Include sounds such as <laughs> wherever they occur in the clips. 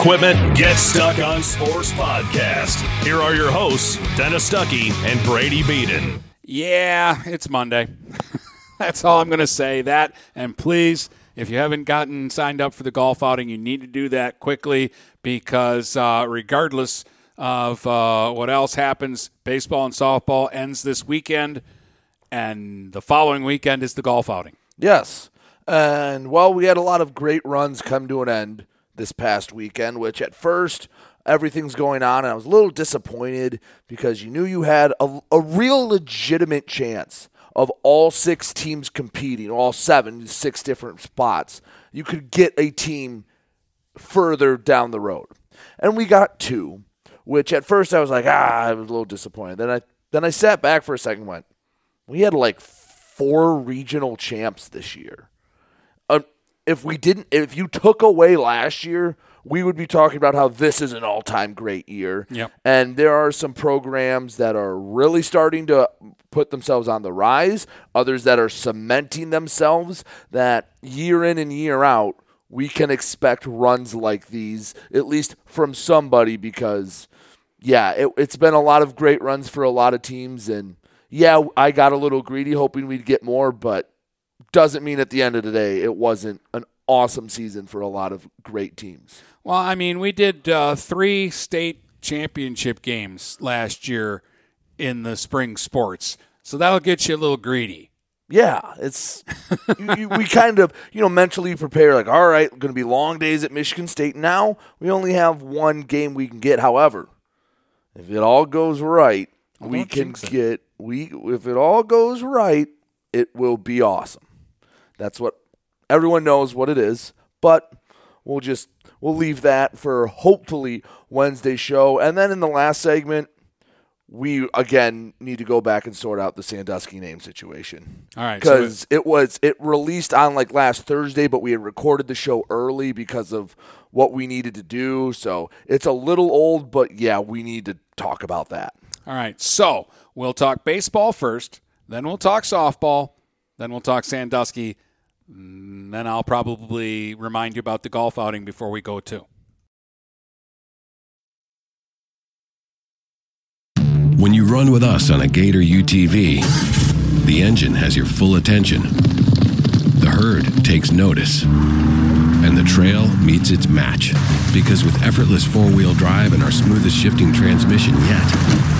Equipment Get Stuck on Sports podcast. Here are your hosts, Dennis Stuckey and Brady Beaton. Yeah, it's Monday. <laughs> That's all I'm going to say. That, and please, if you haven't gotten signed up for the golf outing, you need to do that quickly because uh, regardless of uh, what else happens, baseball and softball ends this weekend, and the following weekend is the golf outing. Yes. And while we had a lot of great runs come to an end this past weekend, which at first everything's going on, and I was a little disappointed because you knew you had a, a real legitimate chance of all six teams competing, all seven, six different spots. You could get a team further down the road. And we got two, which at first I was like, ah, I was a little disappointed. Then I then I sat back for a second went, we had like four regional champs this year. If we didn't, if you took away last year, we would be talking about how this is an all-time great year. Yep. And there are some programs that are really starting to put themselves on the rise, others that are cementing themselves that year in and year out we can expect runs like these at least from somebody because yeah, it, it's been a lot of great runs for a lot of teams and yeah, I got a little greedy hoping we'd get more, but doesn't mean at the end of the day it wasn't an awesome season for a lot of great teams. Well, I mean, we did uh, three state championship games last year in the spring sports, so that'll get you a little greedy. Yeah, it's you, you, we <laughs> kind of you know mentally prepare like all right, going to be long days at Michigan State. Now we only have one game we can get. However, if it all goes right, Well, we can get we if it all goes right, it will be awesome. That's what everyone knows what it is, but we'll just we'll leave that for hopefully Wednesday show. And then in the last segment, we again need to go back and sort out the Sandusky name situation. All right, so Because it was it released on like last Thursday, but we had recorded the show early because of what we needed to do. So it's a little old, but yeah, we need to talk about that. All right, so we'll talk baseball first, then we'll talk softball, then we'll talk Sandusky, Mm, then I'll probably remind you about the golf outing before we go too. When you run with us on a Gator UTV, the engine has your full attention. The herd takes notice. And the trail meets its match. Because with effortless four wheel drive and our smoothest shifting transmission yet,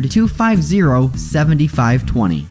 250 7520.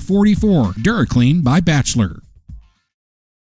44. DuraClean by Bachelor.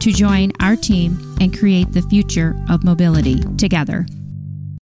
to join our team and create the future of mobility together.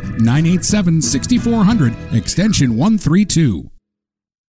987 6400, extension 132.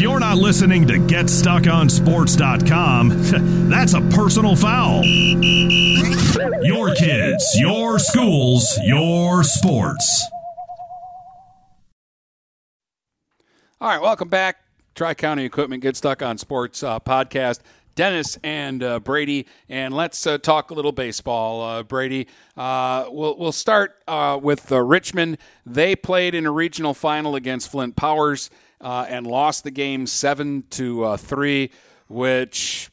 If you're not listening to GetStuckOnSports.com, <laughs> that's a personal foul. Your kids, your schools, your sports. All right, welcome back. Tri County Equipment Get Stuck on Sports uh, podcast. Dennis and uh, Brady, and let's uh, talk a little baseball. Uh, Brady, uh, we'll we'll start uh, with Richmond. They played in a regional final against Flint Powers and lost the game seven to three, which.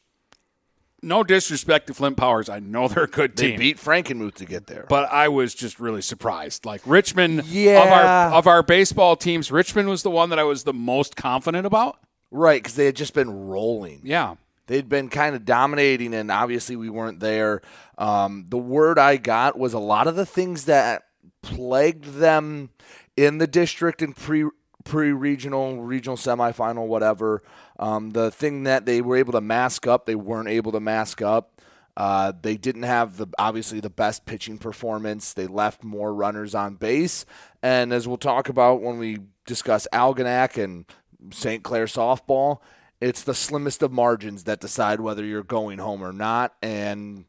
No disrespect to Flint Powers. I know <laughs> they're a good team. They beat Frankenmuth to get there. But I was just really surprised. Like Richmond yeah. of our of our baseball teams, Richmond was the one that I was the most confident about. Right, because they had just been rolling. Yeah. They'd been kind of dominating, and obviously we weren't there. Um, the word I got was a lot of the things that plagued them in the district and pre pre regional, regional semifinal, whatever. Um, the thing that they were able to mask up, they weren't able to mask up. Uh, they didn't have the obviously the best pitching performance. They left more runners on base, and as we'll talk about when we discuss Algonac and St. Clair softball, it's the slimmest of margins that decide whether you're going home or not. And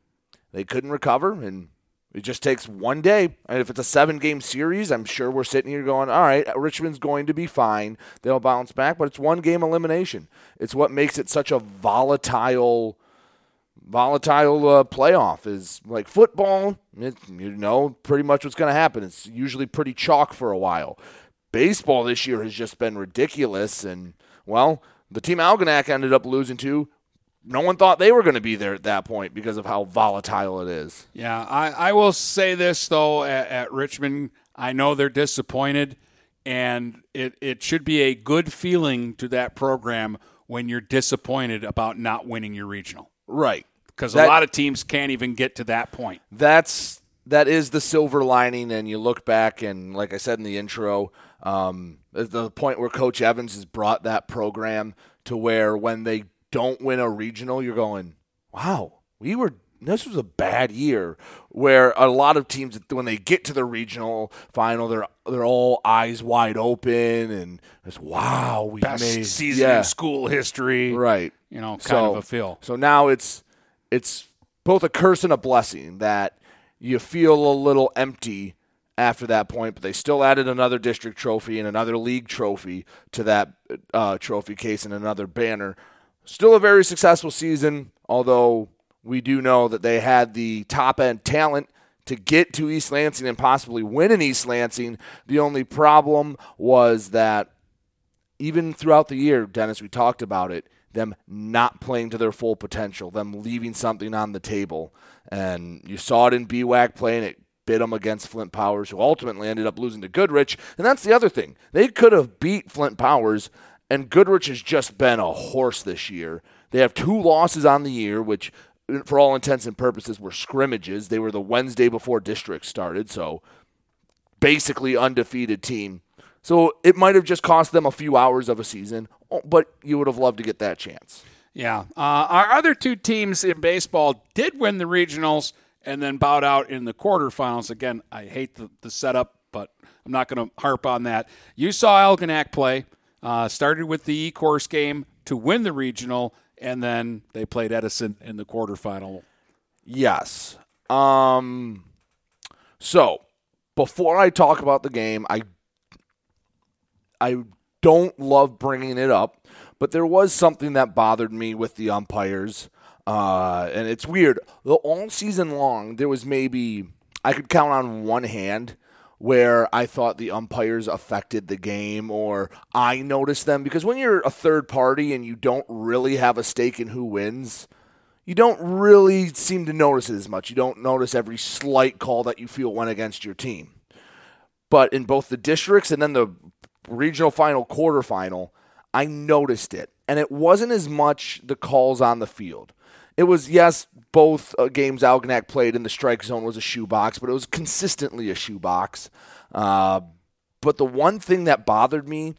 they couldn't recover. And it just takes one day. And if it's a seven game series, I'm sure we're sitting here going, all right, Richmond's going to be fine. They'll bounce back. But it's one game elimination. It's what makes it such a volatile. Volatile uh, playoff is like football. It, you know pretty much what's going to happen. It's usually pretty chalk for a while baseball this year has just been ridiculous. And, well, the team Algonac ended up losing to. No one thought they were going to be there at that point because of how volatile it is. Yeah, I, I will say this, though, at, at Richmond, I know they're disappointed, and it, it should be a good feeling to that program when you're disappointed about not winning your regional. Right. Because a lot of teams can't even get to that point. that's that is the silver lining and you look back and like i said in the intro um, the point where coach evans has brought that program to where when they don't win a regional you're going wow we were this was a bad year where a lot of teams when they get to the regional final they're they're all eyes wide open and it's wow we Best made season yeah. in school history. right You know, kind so, of a feel. So now it's it's both a curse and a blessing that you feel a little empty after that point, but they still added another district trophy and another league trophy to that uh, trophy case and another banner. Still a very successful season, although we do know that they had the top end talent to get to East Lansing and possibly win in East Lansing. The only problem was that even throughout the year, Dennis, we talked about it, them not playing to their full potential, them leaving something on the table. And you saw it in BWAC playing it bit them against Flint Powers, who ultimately ended up losing to Goodrich. And that's the other thing. They could have beat Flint Powers, and Goodrich has just been a horse this year. They have two losses on the year, which, for all intents and purposes, were scrimmages. They were the Wednesday before district started, so basically undefeated team. So it might have just cost them a few hours of a season, oh, but you would have loved to get that chance. Yeah. Uh, our other two teams in baseball did win the regionals and then bowed out in the quarterfinals. Again, I hate the, the setup, but I'm not going to harp on that. You saw Algonac play. Uh, started with the E course game to win the regional, and then they played Edison in the quarterfinal. Yes. Um. So before I talk about the game, I I don't love bringing it up, but there was something that bothered me with the umpires. Uh, and it's weird. All season long, there was maybe I could count on one hand where I thought the umpires affected the game or I noticed them because when you're a third party and you don't really have a stake in who wins, you don't really seem to notice it as much. You don't notice every slight call that you feel went against your team. But in both the districts and then the regional final, quarterfinal, I noticed it. And it wasn't as much the calls on the field. It was, yes, both uh, games Algonac played in the strike zone was a shoebox, but it was consistently a shoebox. Uh, but the one thing that bothered me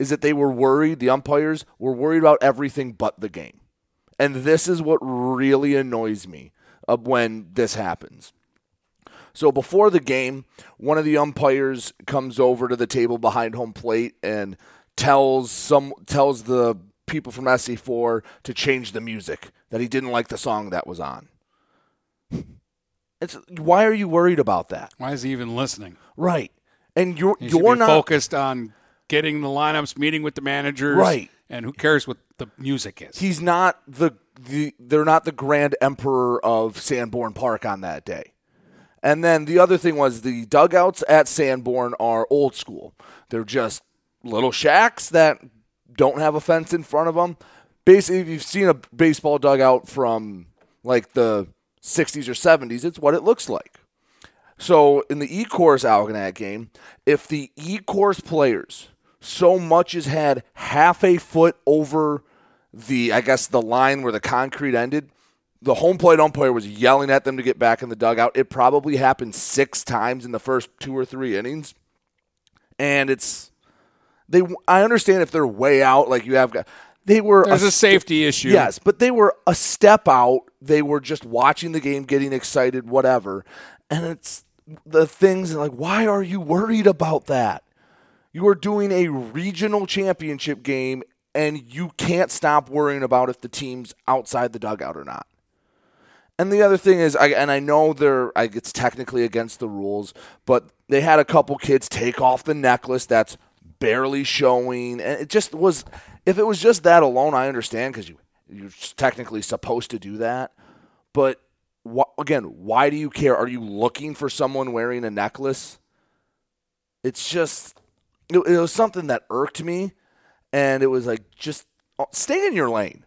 is that they were worried, the umpires were worried about everything but the game. And this is what really annoys me of when this happens. So before the game, one of the umpires comes over to the table behind home plate and tells some tells the people from SC4 to change the music that he didn't like the song that was on. It's why are you worried about that? Why is he even listening? Right. And you're you're not focused on getting the lineups, meeting with the managers, Right. And who cares what the music is? he's not the, the they're not the grand emperor of Sanborn Park on that day. And then the other thing was the dugouts at Sanborn are old school. They're just little shacks that don't have a fence in front of them. Basically, if you've seen a baseball dugout from like the 60s or 70s, it's what it looks like. So in the Ecorse Algonac game, if the Ecorse players so much as had half a foot over the, I guess, the line where the concrete ended, the home plate umpire was yelling at them to get back in the dugout. It probably happened six times in the first two or three innings, and it's they. I understand if they're way out, like you have got. They were There's a st- safety issue. Yes, but they were a step out. They were just watching the game, getting excited, whatever. And it's the things like, why are you worried about that? You are doing a regional championship game, and you can't stop worrying about if the team's outside the dugout or not. And the other thing is, I, and I know they're, I, it's technically against the rules, but they had a couple kids take off the necklace that's barely showing, and it just was. If it was just that alone, I understand because you you're technically supposed to do that. But wh- again, why do you care? Are you looking for someone wearing a necklace? It's just it, it was something that irked me, and it was like just oh, stay in your lane.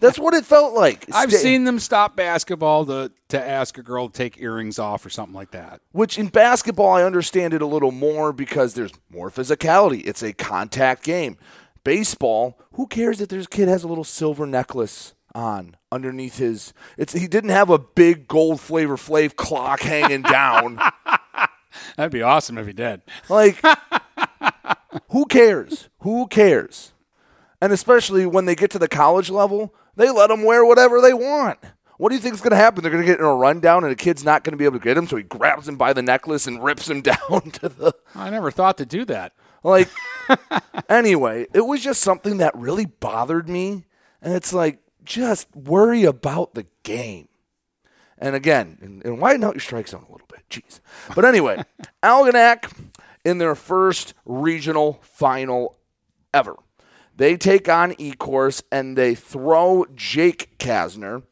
That's what it felt like. I've Stay- seen them stop basketball to to ask a girl to take earrings off or something like that. Which in basketball, I understand it a little more because there's more physicality. It's a contact game. Baseball, who cares if there's a kid has a little silver necklace on underneath his? It's he didn't have a big gold Flavor Flav clock hanging down. <laughs> That'd be awesome if he did. Like, <laughs> who cares? Who cares? And especially when they get to the college level, they let them wear whatever they want. What do you think is going to happen? They're going to get in a rundown, and the kid's not going to be able to get him, so he grabs him by the necklace and rips him <laughs> down to the. I never thought to do that. Like, <laughs> anyway, it was just something that really bothered me. And it's like, just worry about the game. And again, and, and widen out your strike zone a little bit. Jeez. But anyway, <laughs> Algonac in their first regional final ever. They take on Ecorse and they throw Jake Kasner,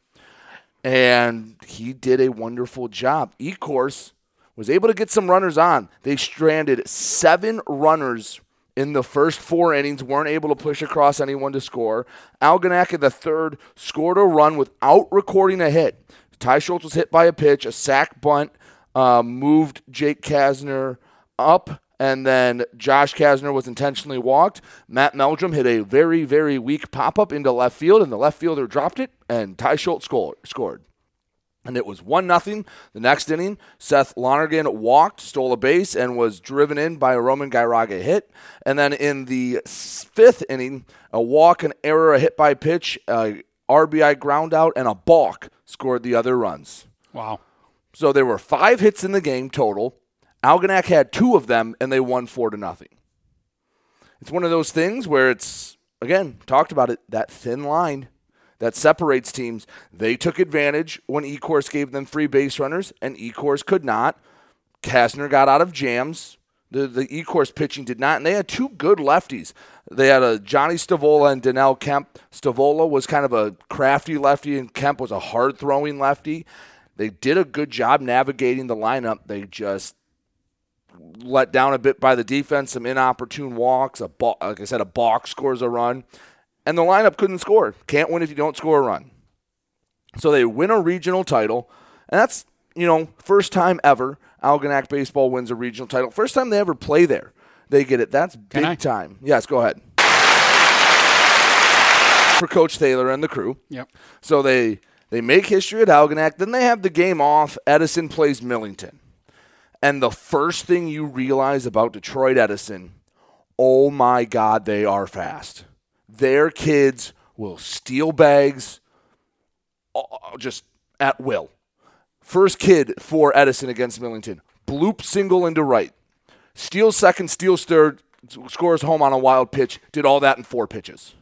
and he did a wonderful job. Ecorse was able to get some runners on. They stranded seven runners in the first four innings, weren't able to push across anyone to score. Algonac in the third scored a run without recording a hit. Ty Schultz was hit by a pitch, a sack bunt uh, moved Jake Kasner up, and then Josh Kasner was intentionally walked. Matt Meldrum hit a very, very weak pop up into left field, and the left fielder dropped it, and Ty Schultz scored. scored and it was one nothing. The next inning, Seth Lonergan walked, stole a base, and was driven in by a Roman Gairaga hit. And then in the fifth inning, a walk, an error, a hit by pitch, a RBI ground out, and a balk scored the other runs. Wow. So there were five hits in the game total. Algonac had two of them, and they won four to nothing. It's one of those things where it's again talked about it that thin line that separates teams. They took advantage when Ecorse gave them free base runners, and Ecorse could not. Kastner got out of jams. The the Ecorse pitching did not, and they had two good lefties. They had a Johnny Stavola and Danell Kemp. Stavola was kind of a crafty lefty, and Kemp was a hard throwing lefty. They did a good job navigating the lineup. They just let down a bit by the defense, some inopportune walks. A ball, like I said, a box scores a run and the lineup couldn't score. Can't win if you don't score a run. So they win a regional title, and that's you know first time ever Algonac baseball wins a regional title. First time they ever play there. They get it. That's big I? time. Yes, go ahead. For Coach Thaler and the crew. Yep. So they they make history at Algonac. Then they have the game off. Edison plays Millington, and the first thing you realize about Detroit Edison, oh my God, they are fast their kids will steal bags uh, just at will. First kid for Edison against Millington. Bloop single into right. Steals second, steals third, scores home on a wild pitch. Did all that in four pitches.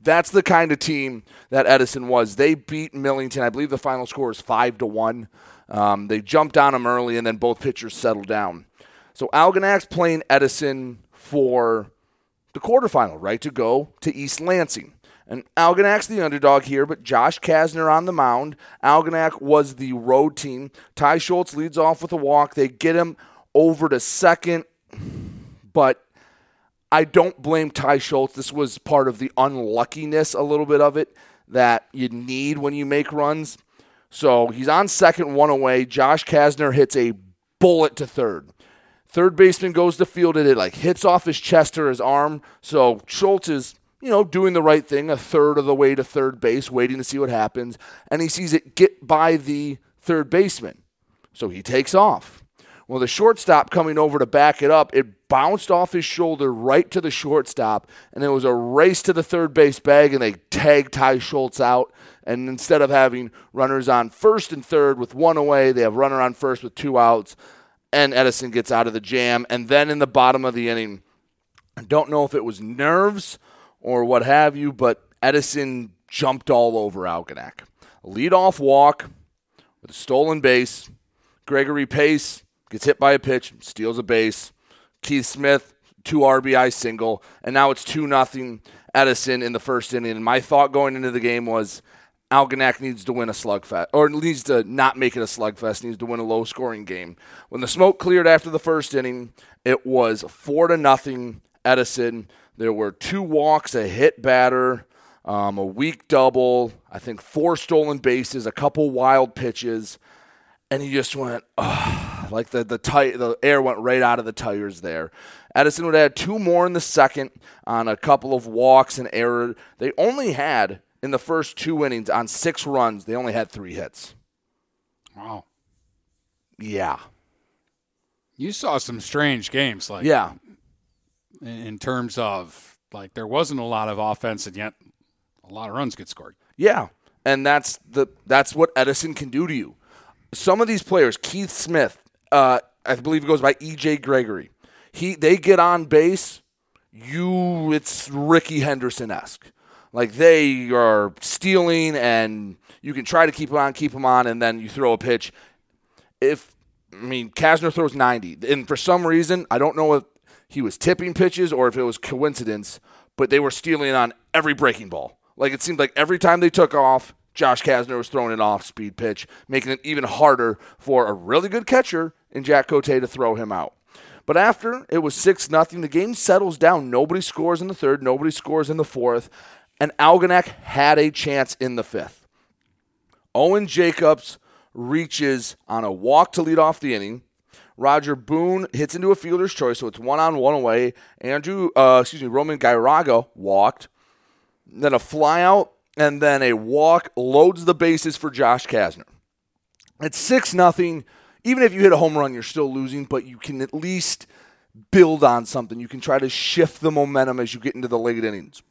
That's the kind of team that Edison was. They beat Millington. I believe the final score is five to one. Um, they jumped on him early, and then both pitchers settled down. So Algonac's playing Edison for the quarterfinal, right to go to East Lansing. And Algonac's the underdog here, but Josh Kasner on the mound. Algonac was the road team. Ty Schultz leads off with a walk. They get him over to second, but I don't blame Ty Schultz. This was part of the unluckiness, a little bit of it, that you need when you make runs. So he's on second, one away. Josh Kasner hits a bullet to third. Third baseman goes to field it. It like hits off his chest or his arm. So Schultz is, you know, doing the right thing, a third of the way to third base, waiting to see what happens. And he sees it get by the third baseman. So he takes off. Well, the shortstop coming over to back it up, it bounced off his shoulder right to the shortstop, and it was a race to the third base bag, and they tagged Ty Schultz out. And instead of having runners on first and third with one away, they have runner on first with two outs and Edison gets out of the jam. And then in the bottom of the inning, I don't know if it was nerves or what have you, but Edison jumped all over Algonac. Leadoff walk with a stolen base. Gregory Pace gets hit by a pitch, steals a base. Keith Smith, two RBI single, and now it's 2 nothing Edison in the first inning. And my thought going into the game was Algonac needs to win a slugfest, or needs to not make it a slugfest. Needs to win a low scoring game. When the smoke cleared after the first inning, it was four to nothing. Edison. There were two walks, a hit batter, um, a weak double. I think four stolen bases, a couple wild pitches, and he just went like the the ti- the air went right out of the tires there. Edison would add two more in the second on a couple of walks and error. They only had in the first two innings on six runs, they only had three hits. Wow. Yeah. You saw some strange games, like Yeah. in terms of like there wasn't a lot of offense, and yet a lot of runs get scored. Yeah. And that's the that's what Edison can do to you. Some of these players, Keith Smith, uh, I believe it goes by EJ Gregory. He they get on base, you it's Rickey Henderson esque. Like they are stealing and you can try to keep them on, keep them on, and then you throw a pitch. If I mean Kasner throws 90, and for some reason I don't know if he was tipping pitches or if it was coincidence, but they were stealing on every breaking ball. Like it seemed like every time they took off, Josh Kasner was throwing an off speed pitch, making it even harder for a really good catcher in Jack Cote to throw him out. But after it was 6 nothing, the game settles down. Nobody scores in the third, nobody scores in the fourth, and Algonac had a chance in the fifth. Owen Jacobs reaches on a walk to lead off the inning. Roger Boone hits into a fielder's choice, so it's one on one away. Andrew, uh, excuse me, Roman Gairaga walked. Then a flyout and then a walk loads the bases for Josh Kasner. It's six nothing. Even if you hit a home run, you're still losing, but you can at least build on something. You can try to shift the momentum as you get into the late innings.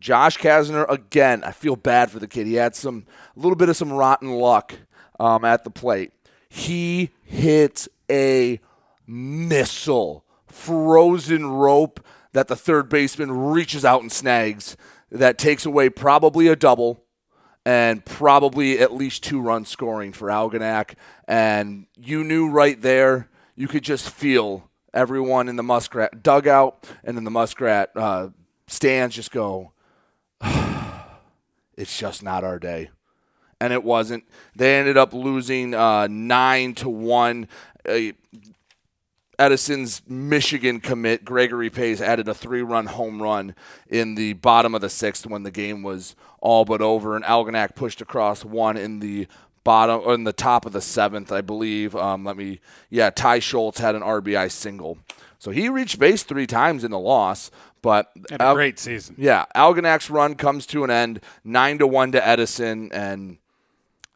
Josh Kasner again. I feel bad for the kid. He had some a little bit of some rotten luck um, at the plate. He hits a missile, frozen rope that the third baseman reaches out and snags. That takes away probably a double and probably at least two runs scoring for Algonac. And you knew right there, you could just feel everyone in the Muskrat dugout and in the Muskrat uh, stands just go, <sighs> it's just not our day. And it wasn't. They ended up losing uh, nine to one. Uh, Edison's Michigan commit Gregory Pace added a three-run home run in the bottom of the sixth when the game was all but over, and Algonac pushed across one in the bottom or in the top of the seventh, I believe. Um, let me, yeah, Ty Schultz had an RBI single, so he reached base three times in the loss. But Had a great season. yeah, Algonac's run comes to an end, nine to one to Edison, and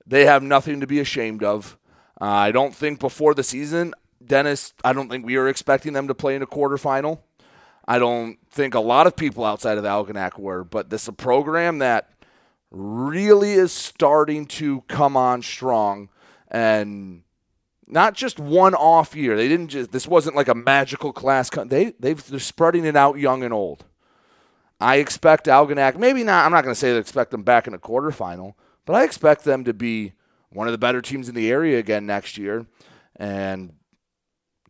they have nothing to be ashamed of. Uh, I don't think before the season, Dennis. I don't think we were expecting them to play in a quarterfinal. I don't think a lot of people outside of Algonac were, but this is a program that really is starting to come on strong and not just one off year. They didn't just this wasn't like a magical class. They they've they're spreading it out young and old. I expect Algonac, maybe not. I'm not going to say I expect them back in a quarterfinal, but I expect them to be one of the better teams in the area again next year. And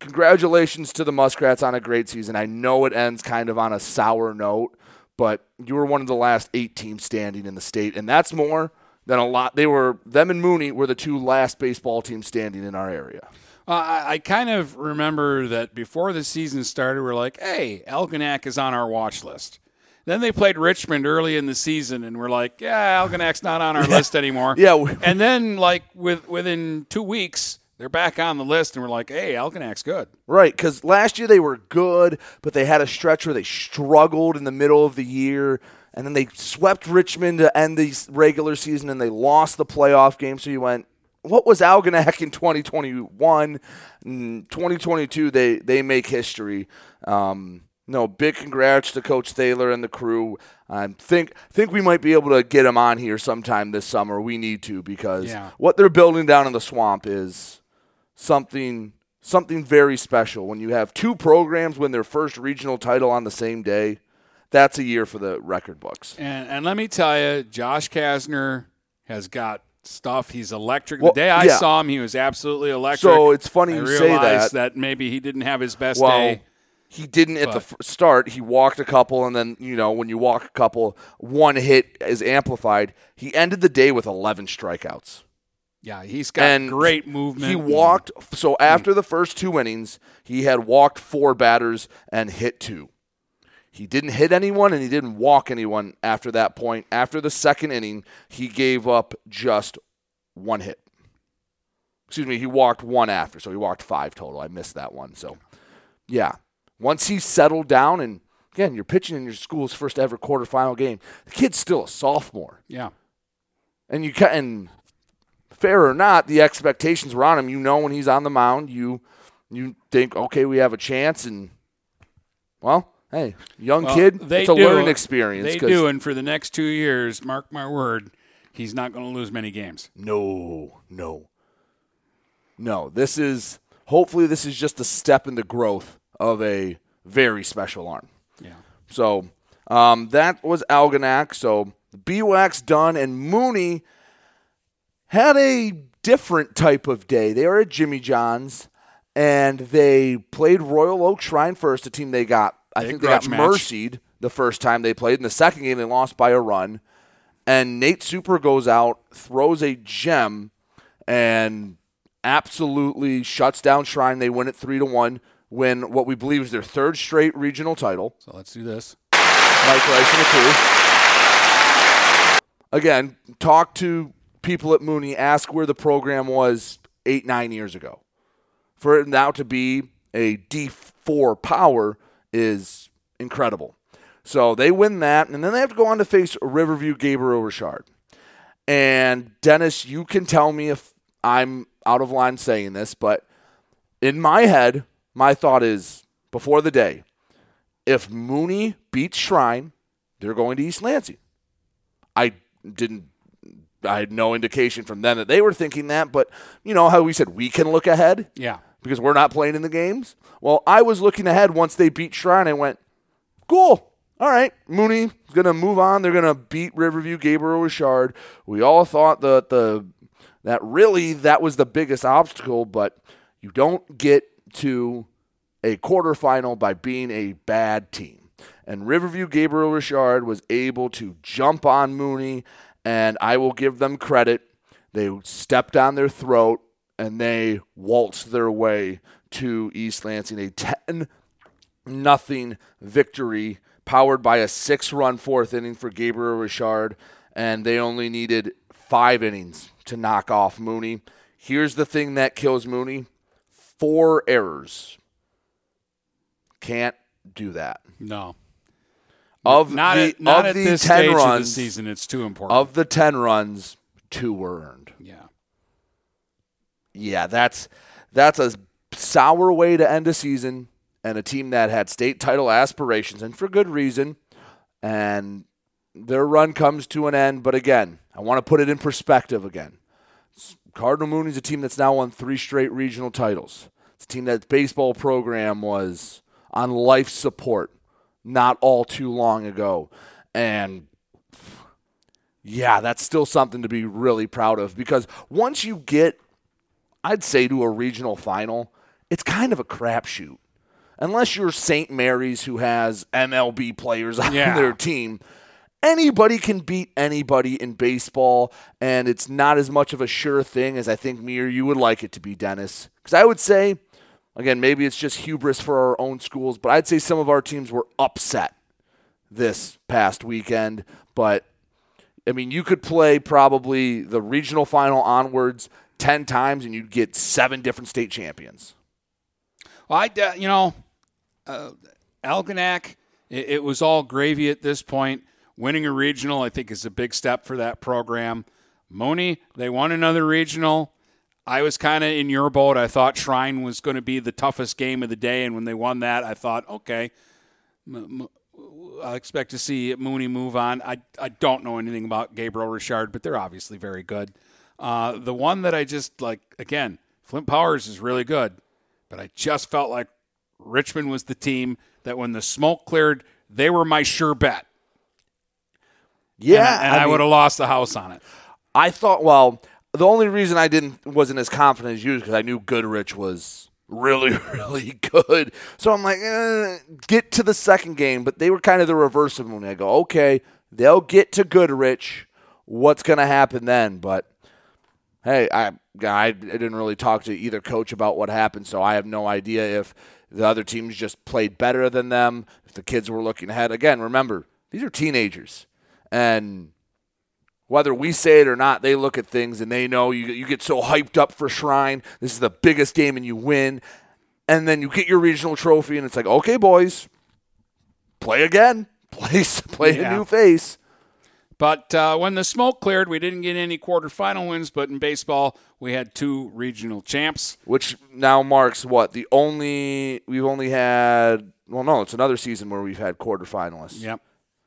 congratulations to the Muskrats on a great season. I know it ends kind of on a sour note, but you were one of the last eight teams standing in the state, and that's more than a lot. They were them and Mooney were the two last baseball teams standing in our area. Uh, I, I kind of remember that before the season started, we're like, hey, Algonac is on our watch list. Then they played Richmond early in the season, and we're like, yeah, Algonac's not on our <laughs> list anymore. Yeah, we- and then, like, with within two weeks, they're back on the list, and we're like, hey, Algonac's good. Right, because last year they were good, but they had a stretch where they struggled in the middle of the year, and then they swept Richmond to end the regular season, and they lost the playoff game. So you went, what was Algonac <laughs> in 2021? In 2022, they they make history. Um, no, big congrats to Coach Thaler and the crew. I think think we might be able to get him on here sometime this summer. We need to because Yeah. what they're building down in the swamp is something something very special. When you have two programs win their first regional title on the same day, that's a year for the record books. And, and let me tell you, Josh Kasner has got stuff. He's electric. Well, the day I yeah. saw him, he was absolutely electric. So it's funny I you say realized that. maybe he didn't have his best Well, day. he didn't at the But- start. He walked a couple, and then you know when you walk a couple, one hit is amplified. He ended the day with 11 strikeouts. Yeah, he's got and great movement. He walked. So after the first two innings, he had walked four batters and hit two. He didn't hit anyone and he didn't walk anyone after that point. After the second inning, he gave up just one hit. Excuse me, he walked one after, so he walked five total. I missed that one. So, yeah. Once he settled down, and again, you're pitching in your school's first ever quarterfinal game, the kid's still a sophomore. Yeah. And you and fair or not, the expectations were on him. You know when he's on the mound, you you think, okay, we have a chance, and well, hey, young Well, kid, it's a do. learning experience. They do, and for the next two years, mark my word, he's not going to lose many games. No, no, no. This is hopefully this is just a step in the growth of a very special arm. Yeah. So um, that was Algonac. So BWAC's done, and Mooney had a different type of day. They were at Jimmy John's, and they played Royal Oak Shrine first, a team they got. I Big think they got match. mercied the first time they played. In the second game, they lost by a run. And Nate Super goes out, throws a gem, and absolutely shuts down Shrine. They win it three to one. Win what we believe is their third straight regional title. So let's do this. Mike Rice in the two. Again, talk to people at Mooney. Ask where the program was eight, nine years ago. For it now to be a D4 power is incredible. So they win that, and then they have to go on to face Riverview Gabriel Richard. And Dennis, you can tell me if I'm out of line saying this, but in my head, my thought is before the day, if Mooney beats Shrine, they're going to East Lansing. I didn't. I had no indication from them that they were thinking that, but you know how we said we can look ahead Yeah. because we're not playing in the games. Well, I was looking ahead once they beat Shrine. I went, cool. All right, Mooney is going to move on. They're going to beat Riverview, Gabriel Richard. We all thought that the that really that was the biggest obstacle, but you don't get to a quarterfinal by being a bad team. And Riverview Gabriel Richard was able to jump on Mooney, and I will give them credit. They stepped on their throat and they waltzed their way to East Lansing, a 10 nothing victory powered by a six run fourth inning for Gabriel Richard, and they only needed five innings to knock off Mooney. Here's the thing that kills Mooney four errors. Can't do that. No. Of not the, at, not of the this 10 stage runs, of the season. It's too important. Of the 10 runs, two were earned. yeah. Yeah, that's that's a sour way to end a season and a team that had state title aspirations and for good reason. And their run comes to an end. But again, I want to put it in perspective again. Cardinal Mooney's a team that's now won three straight regional titles. It's a team that baseball program was on life support not all too long ago. And yeah, that's still something to be really proud of because once you get, I'd say, to a regional final, it's kind of a crapshoot. Unless you're St. Mary's, who has MLB players on Yeah. their team, anybody can beat anybody in baseball, and it's not as much of a sure thing as I think me or you would like it to be, Dennis. Because I would say, again, maybe it's just hubris for our own schools, but I'd say some of our teams were upset this past weekend. But I mean, you could play probably the regional final onwards 10 times and you'd get seven different state champions. Well, I, uh, you know, uh, Algonac, it, it was all gravy at this point. Winning a regional, I think, is a big step for that program. Mooney, they won another regional. I was kind of in your boat. I thought Shrine was going to be the toughest game of the day, and when they won that, I thought, okay, m- m- I expect to see Mooney move on. I, I don't know anything about Gabriel Richard, but they're obviously very good. Uh, the one that I just like, again, Flint Powers is really good, but I just felt like Richmond was the team that when the smoke cleared, they were my sure bet. Yeah, and, I, mean, would have lost the house on it. I thought, well, the only reason I didn't wasn't as confident as you is because I knew Goodrich was really, <laughs> really good. So I'm like, eh, get to the second game. But they were kind of the reverse of me. I go, okay, they'll get to Goodrich. What's going to happen then? But hey, I I didn't really talk to either coach about what happened, so I have no idea if the other teams just played better than them, if the kids were looking ahead. Again, remember, these are teenagers. And whether we say it or not, they look at things and they know you, you get so hyped up for Shrine. This is the biggest game and you win. And then you get your regional trophy and it's like, okay, boys, play again. <laughs> Play, play Yeah. a new face. But uh, when the smoke cleared, we didn't get any quarterfinal wins. But in baseball, we had two regional champs. which now marks what the only we've only had. Well, no, it's another season where we've had quarterfinalists. Yep.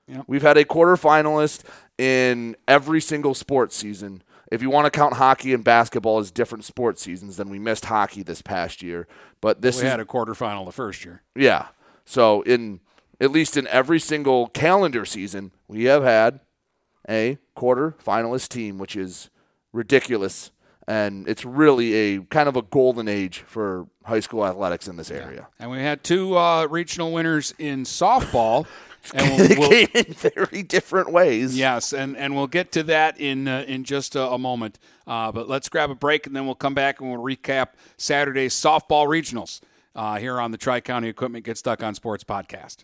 Yep. We've had a quarterfinalist in every single sports season. If you want to count hockey and basketball as different sports seasons, then we missed hockey this past year. But this we is had a quarterfinal the first year. yeah. So in at least in every single calendar season, we have had a quarter finalist team, which is ridiculous. And it's really a kind of a golden age for high school athletics in this area. And we had two uh, regional winners in softball. And they <laughs> came in very different ways. Yes, and, and we'll get to that in uh, in just a, a moment. Uh, but let's grab a break, and then we'll come back and we'll recap Saturday's softball regionals uh, here on the Tri County Equipment Get Stuck on Sports podcast.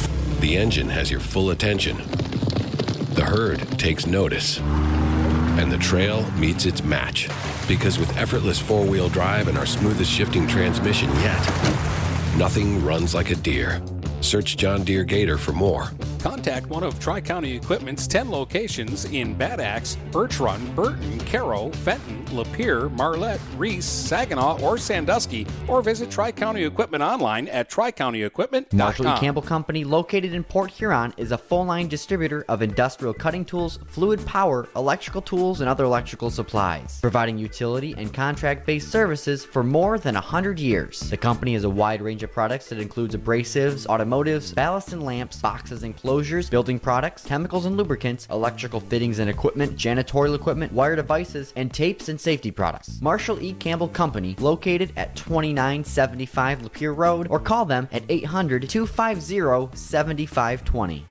the engine has your full attention. The herd takes notice. And the trail meets its match. Because with effortless four wheel drive and our smoothest shifting transmission yet, nothing runs like a Deere. Search John Deere Gator for more. Contact one of Tri County Equipment's 10 locations in Bad Axe, Birch Run, Burton, Caro, Fenton, Lapeer, Marlette, Reese, Saginaw, or Sandusky, or visit Tri County Equipment online at tricountyequipment.com. Marshall E. Campbell Company, located in Port Huron, is a full line distributor of industrial cutting tools, fluid power, electrical tools, and other electrical supplies, providing utility and contract based services for more than 100 years. The company has a wide range of products that includes abrasives, automotives, ballast and lamps, boxes and closures, building products, chemicals and lubricants, electrical fittings and equipment, janitorial equipment, wire devices, and tapes and safety products. Marshall E. Campbell Company, located at 2975 Lapeer Road, or call them at 800 250 7520.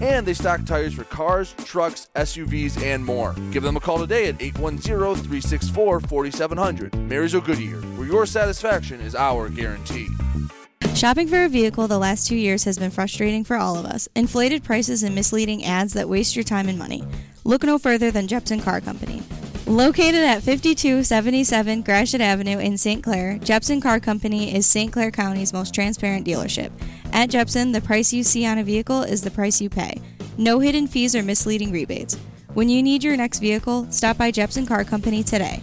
and they stock tires for cars, trucks, SUVs, and more. Give them a call today at 810-364-4700. Marysville Goodyear, where your satisfaction is our guarantee. Shopping for a vehicle the last two years has been frustrating for all of us. Inflated prices and misleading ads that waste your time and money. Look no further than Jepson Car Company. Located at 5277 Gratiot Avenue in St. Clair, Jepson Car Company is St. Clair County's most transparent dealership. At Jepson, the price you see on a vehicle is the price you pay. No hidden fees or misleading rebates. When you need your next vehicle, stop by Jepson Car Company today.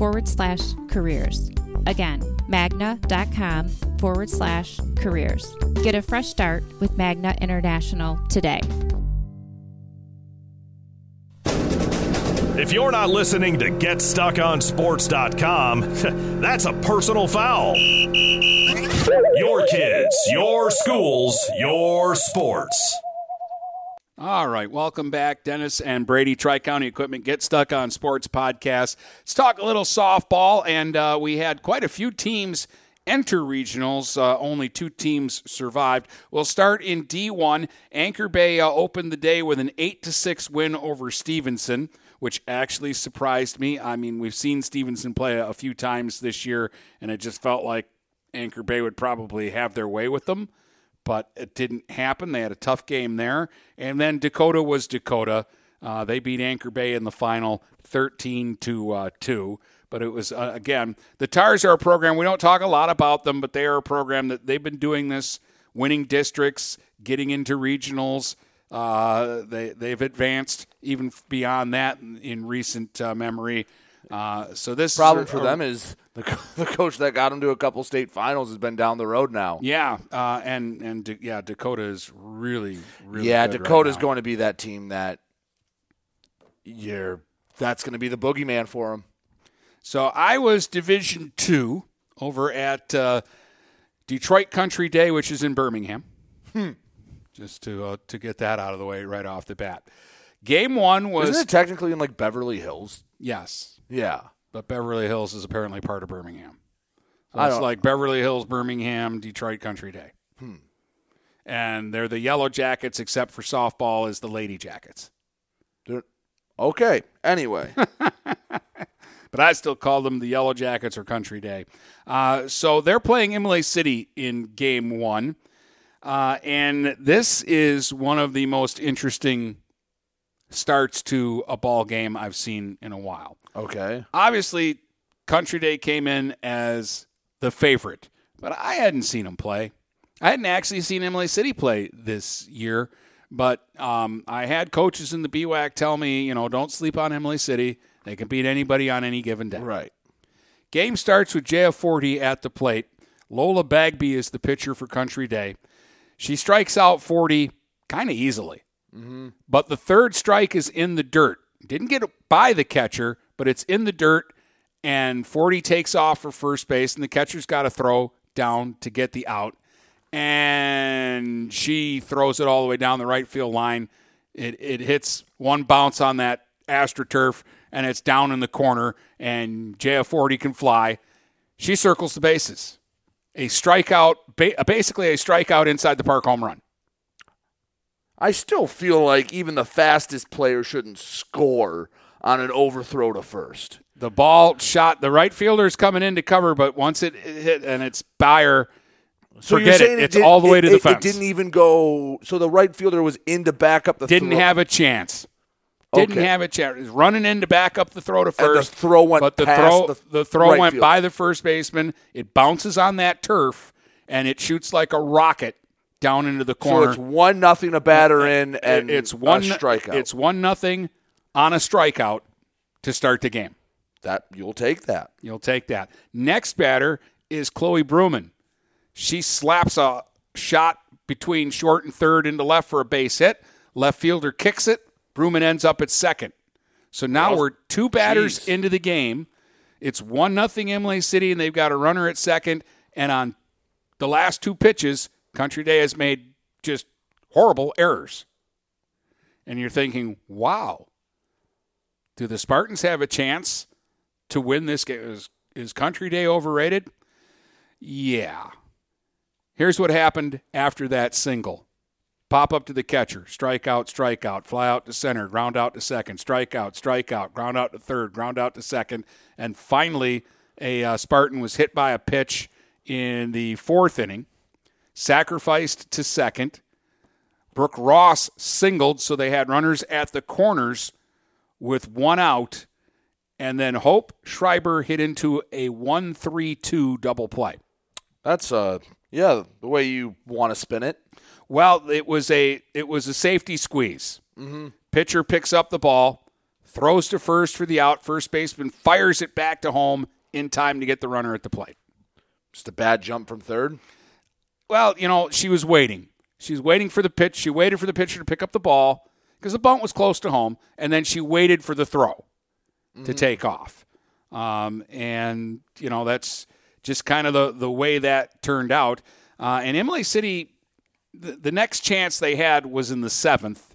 forward slash careers. Again, magna.com forward slash careers. Get a fresh start with Magna International today. If you're not listening to GetStuckOnSports.com, <laughs> that's a personal foul. Your kids, your schools, your sports. All right, welcome back, Dennis and Brady, Tri County Equipment Get Stuck on Sports podcast. Let's talk a little softball, and uh, we had quite a few teams enter regionals. Uh, only two teams survived. We'll start in D1. Anchor Bay uh, opened the day with an eight to six win over Stevenson, which actually surprised me. I mean, we've seen Stevenson play a few times this year, and it just felt like Anchor Bay would probably have their way with them but it didn't happen. They had a tough game there. And then Dakota was Dakota. Uh, they beat Anchor Bay in the final 13 to uh, 2. But it was, uh, again, the Tars are a program. We don't talk a lot about them, but they are a program that they've been doing this, winning districts, getting into regionals. Uh, they, they've advanced even beyond that in, in recent uh, memory. Uh, so this problem for them is the, <laughs> the coach that got them to a couple state finals has been down the road now. Yeah, uh, and and yeah, Dakota is really really yeah. Dakota's right going to be that team that you're. That's going to be the boogeyman for them. So I was Division Two over at uh, Detroit Country Day, which is in Birmingham. Hmm. Just to uh, to get that out of the way right off the bat. Game one was Isn't it technically in like Beverly Hills? Yes. Yeah. But Beverly Hills is apparently part of Birmingham. So it's like Beverly Hills, Birmingham, Detroit Country Day. Hmm. And they're the Yellow Jackets, except for softball is the Lady Jackets. They're, okay. Anyway. <laughs> but I still call them the Yellow Jackets or Country Day. Uh, so they're playing Imlay City in game one. Uh, and this is one of the most interesting starts to a ball game I've seen in a while. Okay. Obviously, Country Day came in as the favorite, but I hadn't seen him play. I hadn't actually seen Imlay City play this year, but um, I had coaches in the BWAC tell me, you know, don't sleep on Imlay City. They can beat anybody on any given day. Right. Game starts with JF Forty at the plate. Lola Bagby is the pitcher for Country Day. She strikes out 40 kind of easily. Mm-hmm. But the third strike is in the dirt. Didn't get by the catcher, but it's in the dirt. And 40 takes off for first base, and the catcher's got to throw down to get the out. And she throws it all the way down the right field line. It, it hits one bounce on that AstroTurf, and it's down in the corner, and JF40 can fly. She circles the bases. A strikeout, basically a strikeout inside the park home run. I still feel like even the fastest player shouldn't score on an overthrow to first. The ball shot, the right fielder is coming in to cover, but once it hit and it's Bayer, so forget it. It's did, all the way to it, the it, fence. It didn't even go. So the right fielder was in to back up the. Didn't throw. have a chance. Didn't Okay. have a chance. Was running in to back up the throw to And the first. throw went but the past throw the the, throw right went field. by the first baseman. It bounces on that turf and it shoots like a rocket down into the corner. So it's one nothing to batter in, and it's one a strikeout. It's one nothing on a strikeout to start the game. that you'll take that. You'll take that. Next batter is Chloe Bruman. She slaps a shot between short and third into left for a base hit. Left fielder kicks it. Bruman ends up at second. So now Well, we're two batters geez. into the game. It's one nothing Imlay City, and they've got a runner at second. And on the last two pitches, Country Day has made just horrible errors. And you're thinking, wow, do the Spartans have a chance to win this game? Is, is Country Day overrated? Yeah. Here's what happened after that single. Pop up to the catcher, strike out, strike out, fly out to center, ground out to second, strike out, strike out, ground out to third, ground out to second, and finally a uh, Spartan was hit by a pitch in the fourth inning, sacrificed to second. Brooke Ross singled, so they had runners at the corners with one out, and then Hope Schreiber hit into a 1 3 2 double play. That's uh yeah, the way you want to spin it. Well, it was a it was a safety squeeze. Mm-hmm. Pitcher picks up the ball, throws to first for the out. First baseman fires it back to home in time to get the runner at the plate. Just a bad jump from third. Well, you know, she was waiting. She was waiting for the pitch. She waited for the pitcher to pick up the ball because the bunt was close to home, and then she waited for the throw to take off. Um, and you know that's just kind of the the way that turned out. Uh, and Imlay City, the, the next chance they had was in the seventh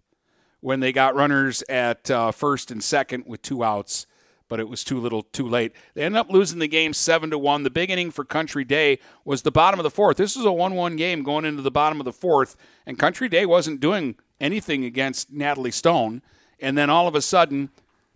when they got runners at uh, first and second with two outs, but it was too little, too late. They ended up losing the game seven to one. The big inning for Country Day was the bottom of the fourth. This was a one-one game going into the bottom of the fourth, and Country Day wasn't doing anything against Natalie Stone. And then all of a sudden,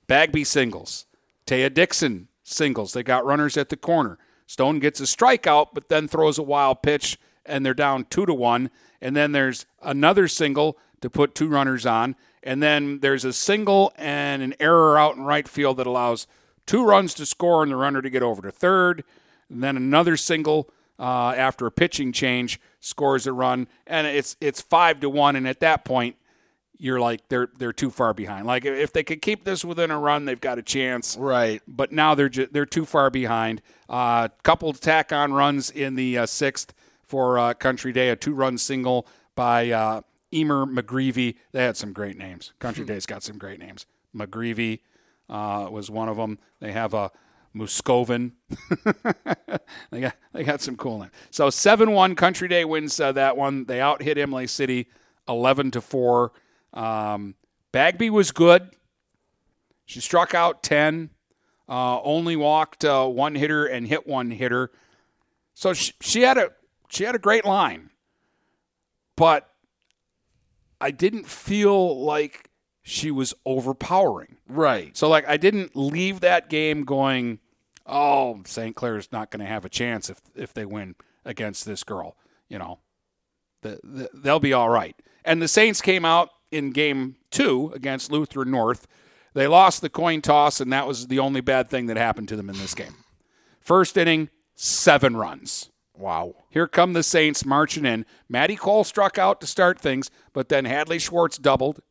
Bagby singles, Taya Dixon singles. They got runners at the corner. Stone gets a strikeout, but then throws a wild pitch, and they're down two to one. And then there's another single to put two runners on. And then there's a single and an error out in right field that allows two runs to score and the runner to get over to third. And then another single uh, after a pitching change scores a run, and it's it's five to one. And at that point, you're like they're they're too far behind. Like if they could keep this within a run, they've got a chance. Right. But now they're ju- they're too far behind. A uh, couple tack on runs in the uh, sixth for uh, Country Day, a two run single by uh, Emer McGreevy. They had some great names. Country Day's got some great names. McGreevy uh, was one of them. They have a Muscovin. <laughs> they got they got some cool names. So seven one Country Day wins uh, that one. They out hit Imlay City eleven to four. Um, Bagby was good. She struck out ten. Uh, only walked uh, one hitter and hit one hitter. So she, she had a she had a great line, but I didn't feel like she was overpowering. Right. So like I didn't leave that game going, oh, St. Clair's not going to have a chance if if they win against this girl. You know, the, the, they'll be all right. And the Saints came out in game two against Lutheran North. They lost the coin toss, and that was the only bad thing that happened to them in this game. First inning, seven runs. Wow. Here come the Saints marching in. Maddie Cole struck out to start things, but then Hadley Schwartz doubled.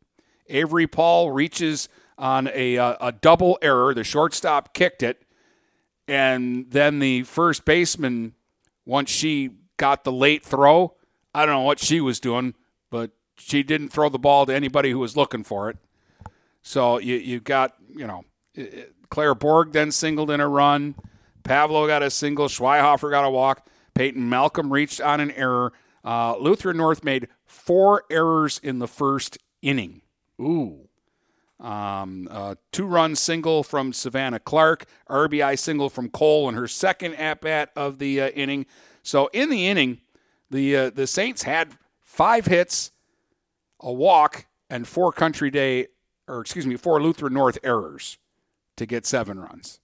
Avery Paul reaches on a, uh, a double error. The shortstop kicked it. And then the first baseman, once she got the late throw, I don't know what she was doing, but she didn't throw the ball to anybody who was looking for it. So you you got you know Claire Borg then singled in a run. Pavlo got a single. Schweihofer got a walk. Peyton Malcolm reached on an error. Uh, Lutheran North made four errors in the first inning. Ooh. Um, uh, two run single from Savannah Clark, RBI single from Cole in her second at bat of the uh, inning. So in the inning, the uh, the Saints had five hits, a walk, and four Country Day, or excuse me, four Lutheran North errors to get seven runs.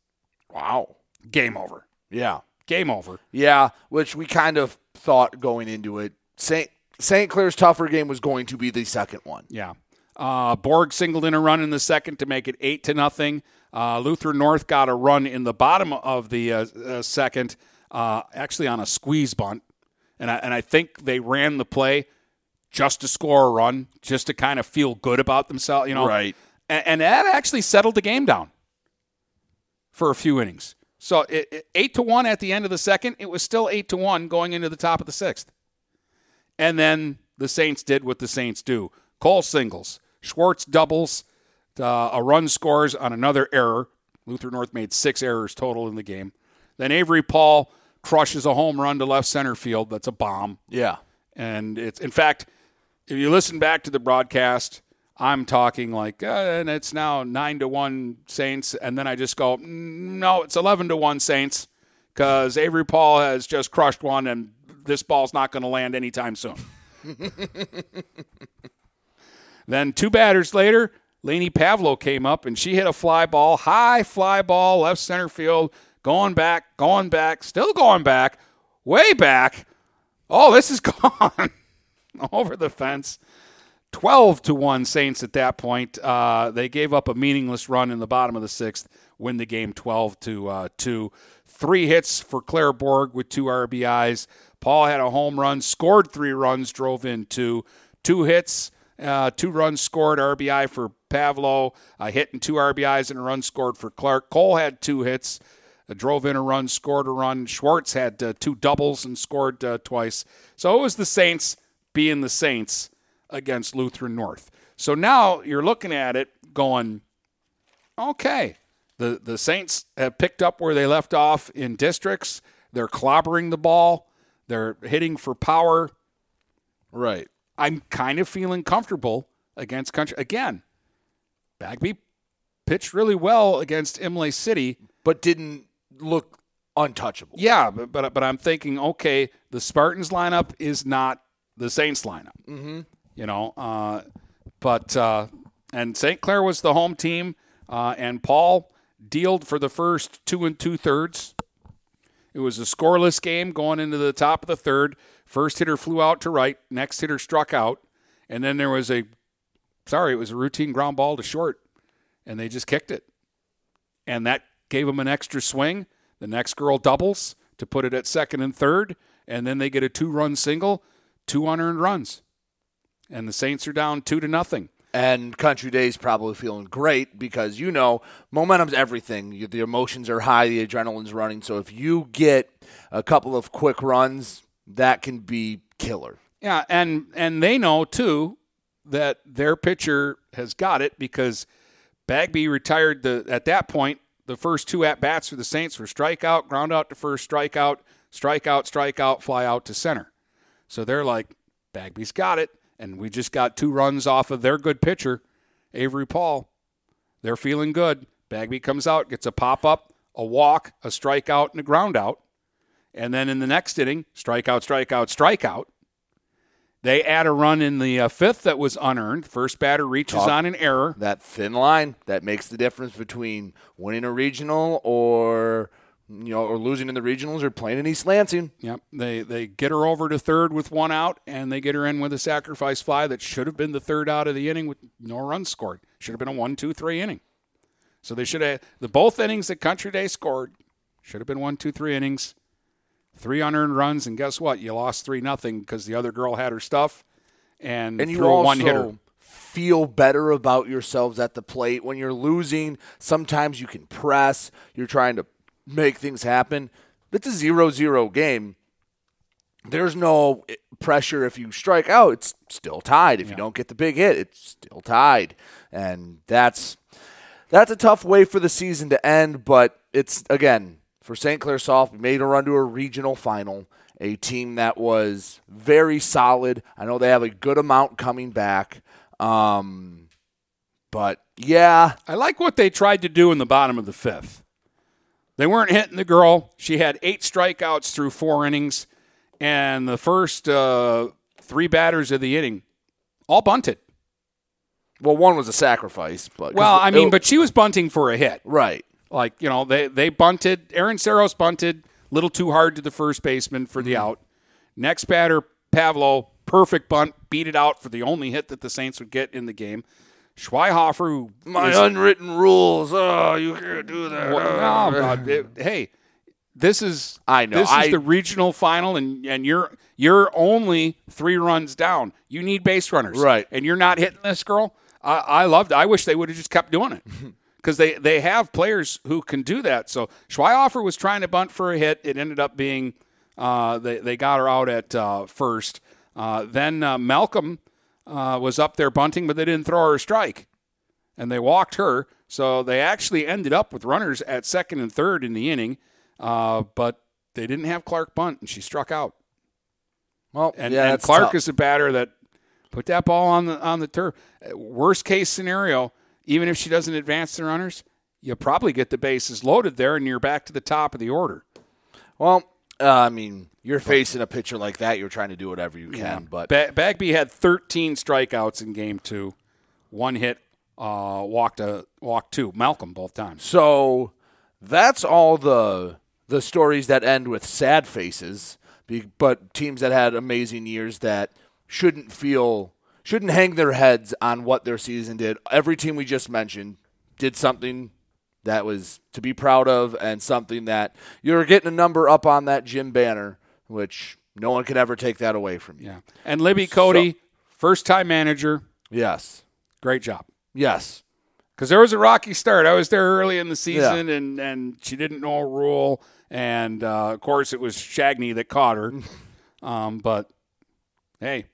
Wow. Game over. Yeah. Game over. Yeah, which we kind of thought going into it. St. St. Clair's tougher game was going to be the second one. Yeah. Uh, Borg singled in a run in the second to make it eight to nothing. Uh, Lutheran North got a run in the bottom of the uh, uh, second, uh, actually on a squeeze bunt, and I, and I think they ran the play just to score a run, just to kind of feel good about themselves, you know. Right. And, and that actually settled the game down for a few innings. So it, it- eight to one at the end of the second, it was still eight to one going into the top of the sixth. And then the Saints did what the Saints do: Cole singles, Schwartz doubles, uh, a run scores on another error. Luther North made six errors total in the game. Then Avery Paul crushes a home run to left center field. That's a bomb. Yeah. And it's in fact, if you listen back to the broadcast, I'm talking like, uh, and it's now nine to one Saints, and then I just go, "Mm, no, it's eleven to one Saints, because Avery Paul has just crushed one, and this ball's not going to land anytime soon. <laughs> then two batters later, Laney Pavlo came up, and she hit a fly ball, high fly ball, left center field, going back, going back, still going back, way back. Oh, this is <laughs> gone over the fence. 12 to 1 Saints at that point. Uh, they gave up a meaningless run in the bottom of the sixth, win the game 12 to uh, 2. Three hits for Claire Borg with two RBIs. Paul had a home run, scored three runs, drove in two. Two hits, uh, two runs scored, RBI for Pavlo, a hit and two RBIs and a run scored for Clark. Cole had two hits, uh, drove in a run, scored a run. Schwartz had uh, two doubles and scored uh, twice. So it was the Saints being the Saints against Lutheran North. So now you're looking at it going, okay, the, the Saints have picked up where they left off in districts. They're clobbering the ball, they're hitting for power. Right. I'm kind of feeling comfortable against country. Again, Bagby pitched really well against Imlay City, but didn't look untouchable. Yeah, but, but but I'm thinking, okay, the Spartans lineup is not the Saints lineup. Mm-hmm. You know, uh, but uh, and St. Clair was the home team, uh, and Paul dealed for the first two and two thirds. It was a scoreless game going into the top of the third. First hitter flew out to right. Next hitter struck out, and then there was a sorry, it was a routine ground ball to short, and they just kicked it, and that gave them an extra swing. The next girl doubles to put it at second and third, and then they get a two-run single, two unearned runs, and the Saints are down two to nothing. And Country Day's probably feeling great because you know momentum's everything. You, the emotions are high, the adrenaline's running. So if you get a couple of quick runs, that can be killer. Yeah, and and they know too that their pitcher has got it because Bagby retired the at that point the first two at bats for the Saints were strikeout, ground out to first, strikeout, strikeout, strikeout, fly out to center. So they're like, Bagby's got it, and we just got two runs off of their good pitcher, Avery Paul. They're feeling good. Bagby comes out, gets a pop up, a walk, a strikeout, and a ground out. And then in the next inning, strikeout, strikeout, strikeout. They add a run in the uh, fifth that was unearned. First batter reaches Talk- on an error. That thin line that makes the difference between winning a regional or you know or losing in the regionals or playing in East Lansing. Yep. They they get her over to third with one out, and they get her in with a sacrifice fly that should have been the third out of the inning with no runs scored. Should have been a one, two, three inning. So they should have the both innings that Country Day scored should have been one, two, three innings, three unearned runs, and guess what? You lost three nothing because the other girl had her stuff and, And you threw a one hitter. feel better about yourselves at the plate when you're losing. Sometimes you can press. You're trying to make things happen. It's a zero-zero game. There's no eh, pressure if you strike out. It's still tied. If you don't get the big hit, it's still tied, and that's that's a tough way for the season to end. But it's again for St. Clair Soft, we made a run to a regional final. A team that was very solid. I know they have a good amount coming back. Um, but yeah, I like what they tried to do in the bottom of the fifth. They weren't hitting the girl. She had eight strikeouts through four innings, and the first uh, three batters of the inning all bunted. Well, one was a sacrifice, but Well, I mean, it- but she was bunting for a hit. Right. Like, you know, they, they bunted. Aaron Saros bunted, a little too hard to the first baseman for the out. Next batter, Pavlo, perfect bunt, beat it out for the only hit that the Saints would get in the game. Schweihofer, who My is- unwritten rules. Oh, you can't do that. well, no, God, it- hey, this is I know. This I- is the regional final, and and you're you're only three runs down. You need base runners, Right. And you're not hitting this girl. I, I loved. I wish they would have just kept doing it <laughs> because they they have players who can do that. So Schweihofer was trying to bunt for a hit. It ended up being uh, they they got her out at uh, first. Uh, then uh, Malcolm uh, was up there bunting, but they didn't throw her a strike and they walked her. So they actually ended up with runners at second and third in the inning, uh, but they didn't have Clark bunt, and she struck out. Well, And, yeah, and Clark tough. is a batter that put that ball on the on the turf. Worst case scenario, even if she doesn't advance the runners, you probably get the bases loaded there, and you're back to the top of the order. Well, uh, I mean, you're facing a pitcher like that. You're trying to do whatever you can, but ba- Bagby had 13 strikeouts in game two, one hit, uh, walked a walked two. Malcolm both times. So that's all the the stories that end with sad faces, but teams that had amazing years that shouldn't feel shouldn't hang their heads on what their season did. Every team we just mentioned did something that was to be proud of and something that you're getting a number up on that gym banner, which no one can ever take that away from you. Yeah. And Libby Cody, first time manager. Yes. Great job. Yes. Because there was a rocky start. I was there early in the season, and, and she didn't know a rule. And, uh, of course, it was Shagney that caught her. <laughs> um, but, hey,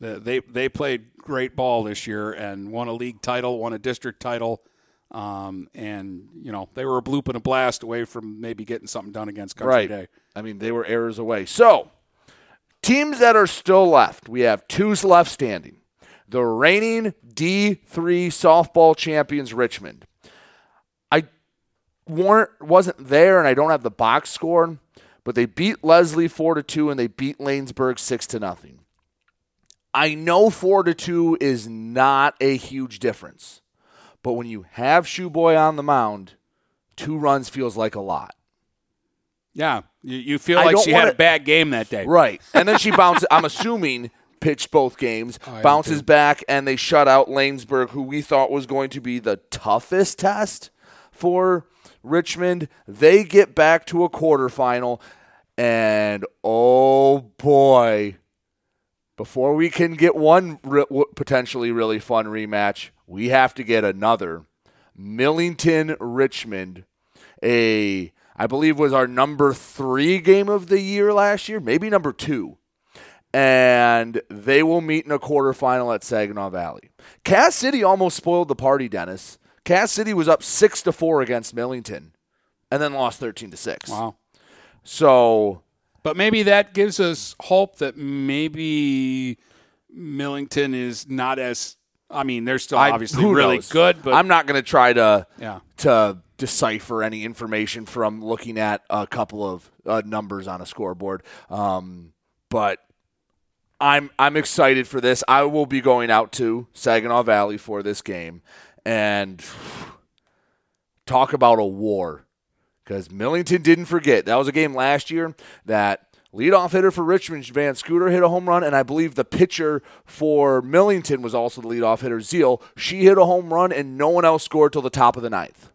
the, they, they played great ball this year and won a league title, won a district title. Um, and, you know, they were a bloop and a blast away from maybe getting something done against Country right. Day. I mean, they were errors away. So, teams that are still left, we have two's left standing. The reigning D3 softball champions, Richmond. I weren't wasn't there, and I don't have the box score, but they beat Leslie four to two, and they beat Laingsburg six to nothing. I know four to two is not a huge difference, but when you have Shoeboy on the mound, two runs feels like a lot. Yeah. You, you feel I like she had wanna- a bad game that day. Right. <laughs> And then she bounces, I'm assuming, pitched both games, Oh, bounces back, and they shut out Laingsburg, who we thought was going to be the toughest test for Richmond. They get back to a quarterfinal, and oh boy, before we can get one re- potentially really fun rematch, we have to get another. Millington Richmond, a I believe was our number three game of the year last year, maybe number two. And they will meet in a quarterfinal at Saginaw Valley. Cass City almost spoiled the party, Dennis. Cass City was up six to four against Millington, and then lost thirteen to six. Wow. So But maybe that gives us hope that maybe Millington is not as. I mean, they're still I- obviously really knows? good, but I'm not going to try to Yeah. to decipher any information from looking at a couple of uh, numbers on a scoreboard. Um, but I'm I'm excited for this. I will be going out to Saginaw Valley for this game and talk about a war because Millington didn't forget. That was a game last year that leadoff hitter for Richmond, Van Scooter, hit a home run, and I believe the pitcher for Millington was also the leadoff hitter, Zeal. She hit a home run, and no one else scored till the top of the ninth.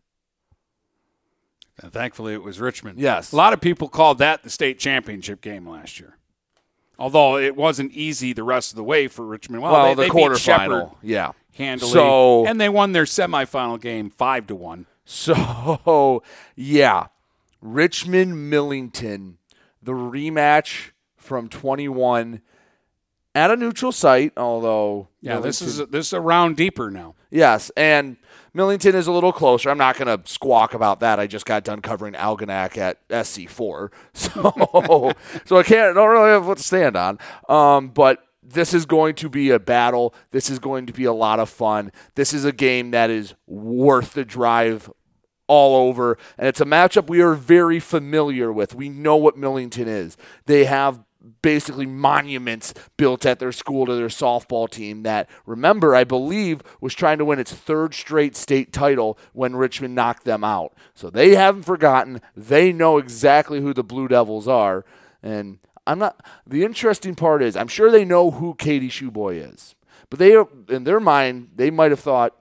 And thankfully it was Richmond. Yes. A lot of people called that the state championship game last year. Although it wasn't easy the rest of the way for Richmond. Well, Well, they, the they quarterfinal, yeah. handily. So- and they won their semifinal game five to one. <laughs> So, yeah, Richmond Millington, the rematch from 21 at a neutral site, although Yeah, this is a, this is a round deeper now. Yes, and Millington is a little closer. I'm not going to squawk about that. I just got done covering Algonac at SC4, <laughs> so so I can't. I don't really have what to stand on. Um, but this is going to be a battle. This is going to be a lot of fun. This is a game that is worth the drive all over, and it's a matchup we are very familiar with. We know what Millington is. They have basically monuments built at their school to their softball team that remember I believe was trying to win its third straight state title when Richmond knocked them out. So they haven't forgotten. They know exactly who the Blue Devils are and I'm not. The interesting part is, I'm sure they know who Katie Shoeboy is, but they, in their mind, they might have thought,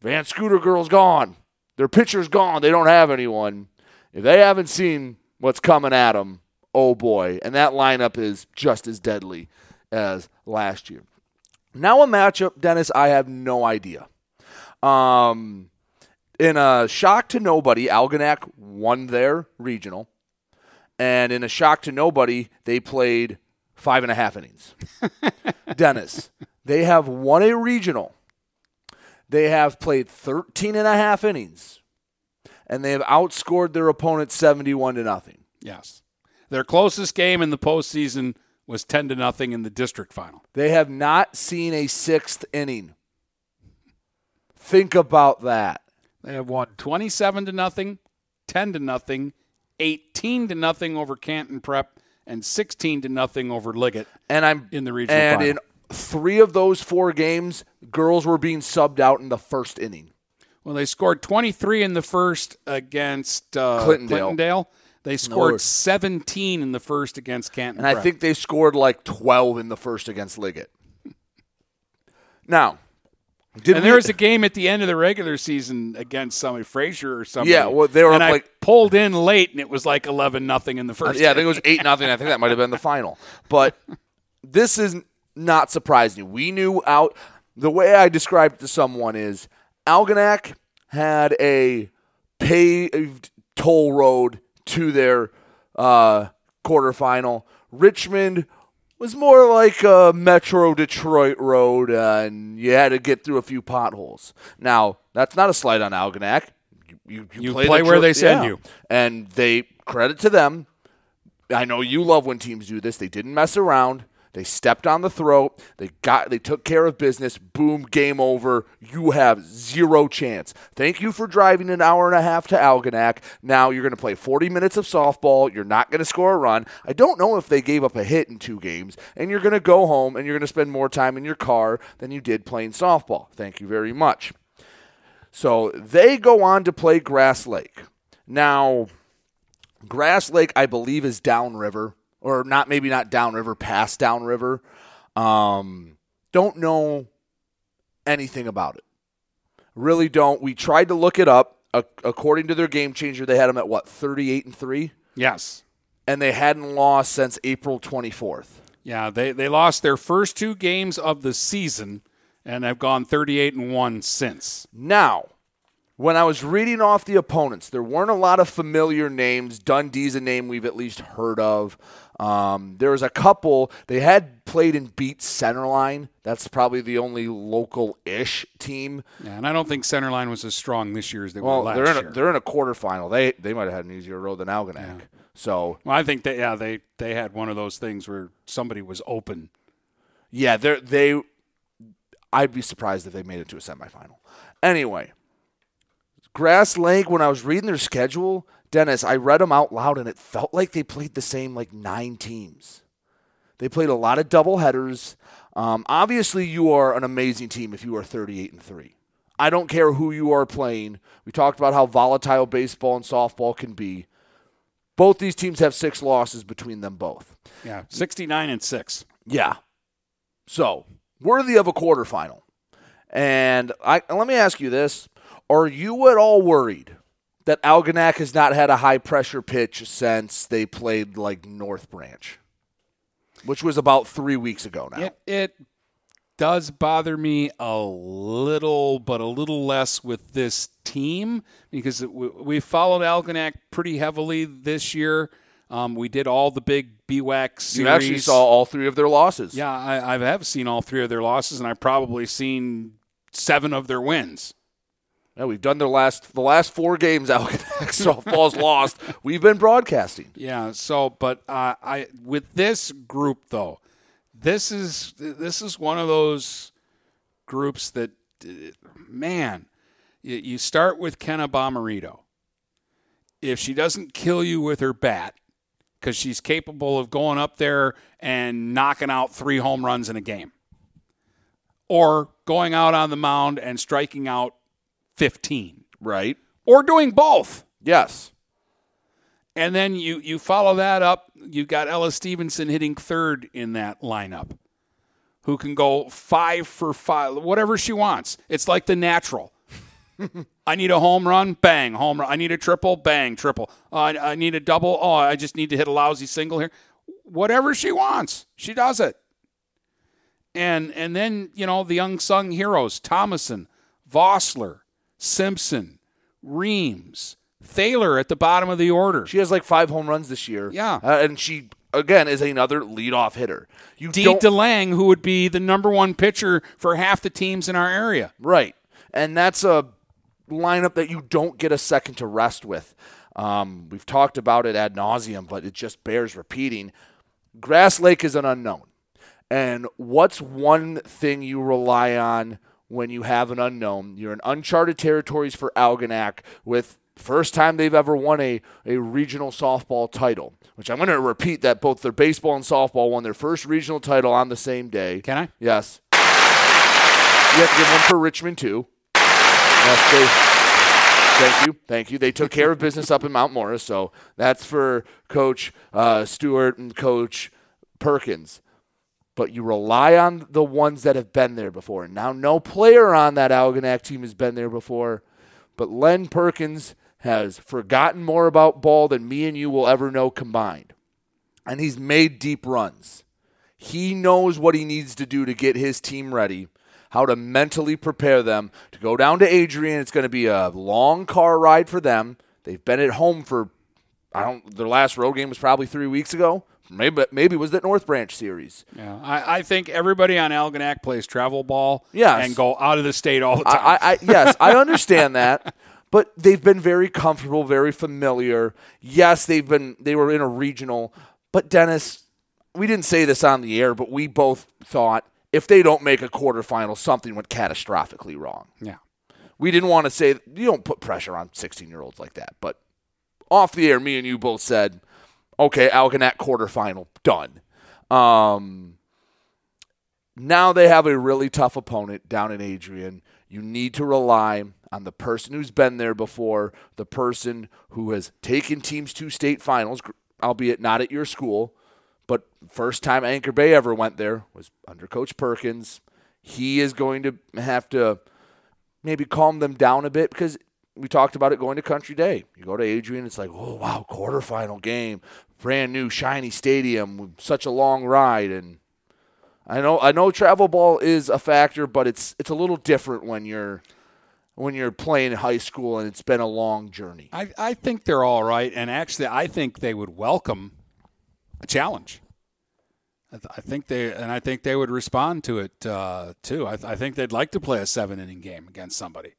Van Scooter Girl's gone. Their pitcher's gone. They don't have anyone. If they haven't seen what's coming at them, oh boy. And that lineup is just as deadly as last year. Now a matchup, Dennis, I have no idea. Um, in a shock to nobody, Algonac won their regional. And in a shock to nobody, they played five and a half innings. <laughs> Dennis, they have won a regional. They have played 13 and a half innings. And they have outscored their opponent 71 to nothing. Yes. Their closest game in the postseason was 10 to nothing in the district final. They have not seen a sixth inning. Think about that. They have won 27 to nothing, 10 to nothing, 18 to nothing over Canton Prep, and 16 to nothing over Liggett. And I'm in the regional And final. in three of those four games, girls were being subbed out in the first inning. Well, they scored 23 in the first against uh, Clintondale. Clintondale. They scored worse. 17 in the first against Canton. And I think they scored like 12 in the first against Liggett. Now, did and we- there was a game at the end of the regular season against somebody, Fraser or something. Yeah, well, they were and up I like- pulled in late, and it was like 11 nothing in the first. yeah, I think it was eight nothing. I think that might have been the final. But <laughs> this is not surprising. We knew out the way I described it to someone is Algonac had a paved toll road to their uh, quarterfinal. Richmond was more like a Metro Detroit road, uh, and you had to get through a few potholes. Now, that's not a slight on Algonac. You, You play, play the where tro- they send yeah. you. and they credit to them. I know you love when teams do this. They didn't mess around. They stepped on the throat. They got. They took care of business. Boom, game over. You have zero chance. Thank you for driving an hour and a half to Algonac. Now you're going to play 40 minutes of softball. You're not going to score a run. I don't know if they gave up a hit in two games, and you're going to go home and you're going to spend more time in your car than you did playing softball. Thank you very much. So they go on to play Grass Lake. Now, Grass Lake, I believe, is downriver, or not maybe not downriver, past downriver. Um, don't know anything about it. Really don't. We tried to look it up. A- according to their game changer, they had them at what thirty-eight and three, Yes. and they hadn't lost since April twenty-fourth. Yeah, they, they lost their first two games of the season and have gone 38 and 1 since. Now, when I was reading off the opponents, there weren't a lot of familiar names. Dundee's a name we've at least heard of. Um, there was a couple. They had played and beat Centerline. That's probably the only local-ish team. Yeah, and I don't think Centerline was as strong this year as they Well, were last they're in year. a, they're in a quarterfinal. They they might have had an easier road than Algonac. So well, I think that yeah, they they had one of those things where somebody was open. yeah, they they. I'd be surprised if they made it to a semifinal. Anyway, Grass Lake. When I was reading their schedule, Dennis, I read them out loud, and it felt like they played the same like nine teams. They played a lot of double headers. Um, obviously, you are an amazing team if you are 38 and three. I don't care who you are playing. We talked about how volatile baseball and softball can be. Both these teams have six losses between them both. Yeah, 69 and 6. Yeah. So, worthy of a quarterfinal. And I, let me ask you this Are you at all worried that Algonac has not had a high pressure pitch since they played like North Branch, which was about three weeks ago now? It it does bother me a little, but a little less with this team because it, we, we followed Algonac pretty heavily this year. Um, we did all the big BWAC series. You actually saw all three of their losses. Yeah, I, I have seen all three of their losses, and I've probably seen seven of their wins. Yeah, we've done their last the last four games. <laughs> Algonac softball's lost. We've been broadcasting. Yeah. So, but uh, I with this group though, this is this is one of those groups that, man, you, you start with Kenna Bomarito. If she doesn't kill you with her bat, because she's capable of going up there and knocking out three home runs in a game, or going out on the mound and striking out fifteen, Right. or doing both. Yes. And then you you follow that up. You've got Ella Stevenson hitting third in that lineup, who can go five for five, whatever she wants. It's like the natural. <laughs> I need a home run, bang, home run. I need a triple, bang, triple. Uh, I, I need a double. Oh, I just need to hit a lousy single here. Whatever she wants, she does it. And and then you know the unsung heroes: Thomason, Vossler, Simpson, Reams, Thaler at the bottom of the order. She has like five home runs this year. Yeah. Uh, and she, again, is another leadoff hitter. You Dee. DeLang, who would be the number one pitcher for half the teams in our area. Right. And that's a lineup that you don't get a second to rest with. Um, we've talked about it ad nauseum, but it just bears repeating. Grass Lake is an unknown. And what's one thing you rely on when you have an unknown? You're in uncharted territories for Algonac with first time they've ever won a, a regional softball title, which I'm going to repeat that both their baseball and softball won their first regional title on the same day. Can I? Yes. You have to give one for Richmond, too. Yes, they, Thank you, thank you. They took care of business up in Mount Morris, so that's for Coach uh, Stewart and Coach Perkins. But you rely on the ones that have been there before. Now, no player on that Algonac team has been there before, but Len Perkins has forgotten more about ball than me and you will ever know combined, and he's made deep runs. He knows what he needs to do to get his team ready how to mentally prepare them to go down to Adrian. It's going to be a long car ride for them. They've been at home for I don't. Their last road game was probably three weeks ago. Maybe maybe it was that North Branch series. Yeah, I, I think everybody on Algonac plays travel ball. Yes. and go out of the state all the time. I, I, I yes, I <laughs> understand that. But they've been very comfortable, very familiar. Yes, they've been they were in a regional, but Dennis, we didn't say this on the air, but we both thought if they don't make a quarterfinal, something went catastrophically wrong. Yeah. We didn't want to say you don't put pressure on 16 year olds like that, but off the air, me and you both said, okay, Algonac quarterfinal done. Um, now they have a really tough opponent down in Adrian. You need to rely on the person who's been there before, the person who has taken teams to state finals, albeit not at your school. But first time Anchor Bay ever went there was under Coach Perkins. He is going to have to maybe calm them down a bit because we talked about it going to Country Day. You go to Adrian, it's like, oh wow, quarterfinal game, brand new shiny stadium, such a long ride, and I know I know travel ball is a factor, but it's it's a little different when you're when you're playing in high school and it's been a long journey. I, I think they're all right, and actually, I think they would welcome a challenge. I, th- I think they and I think they would respond to it uh, too. I, th- I think they'd like to play a seven inning game against somebody.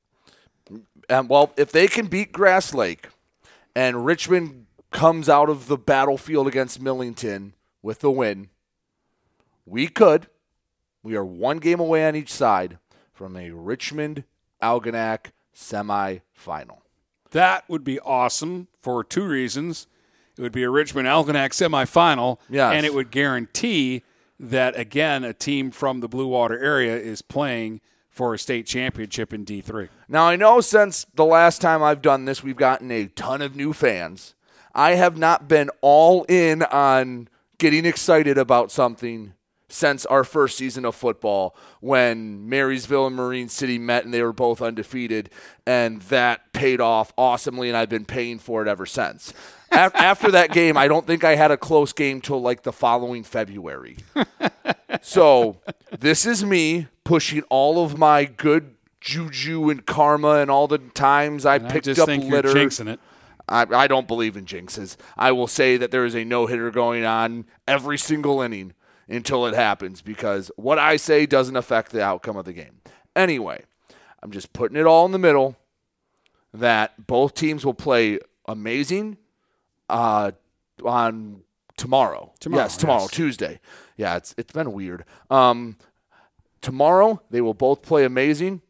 And well, if they can beat Grass Lake, and Richmond comes out of the battlefield against Millington with the win, we could. We are one game away on each side from a Richmond Algonac semifinal. That would be awesome for two reasons. It would be a Richmond Algonac semifinal, Yes. and it would guarantee that again a team from the Blue Water area is playing for a state championship in D three. Now, I know since the last time I've done this, we've gotten a ton of new fans. I have not been all in on getting excited about something since our first season of football when Marysville and Marine City met and they were both undefeated, and that paid off awesomely, and I've been paying for it ever since. <laughs> After that game, I don't think I had a close game till like the following February. <laughs> So this is me pushing all of my good juju and karma and all the times I And I picked just up litter. I, I don't believe in jinxes. I will say that there is a no hitter going on every single inning until it happens because what I say doesn't affect the outcome of the game. Anyway, I'm just putting it all in the middle that both teams will play amazing uh, on tomorrow. Tomorrow, yes, tomorrow, yes. Tuesday. Yeah, it's it's been weird. Um, tomorrow they will both play amazing,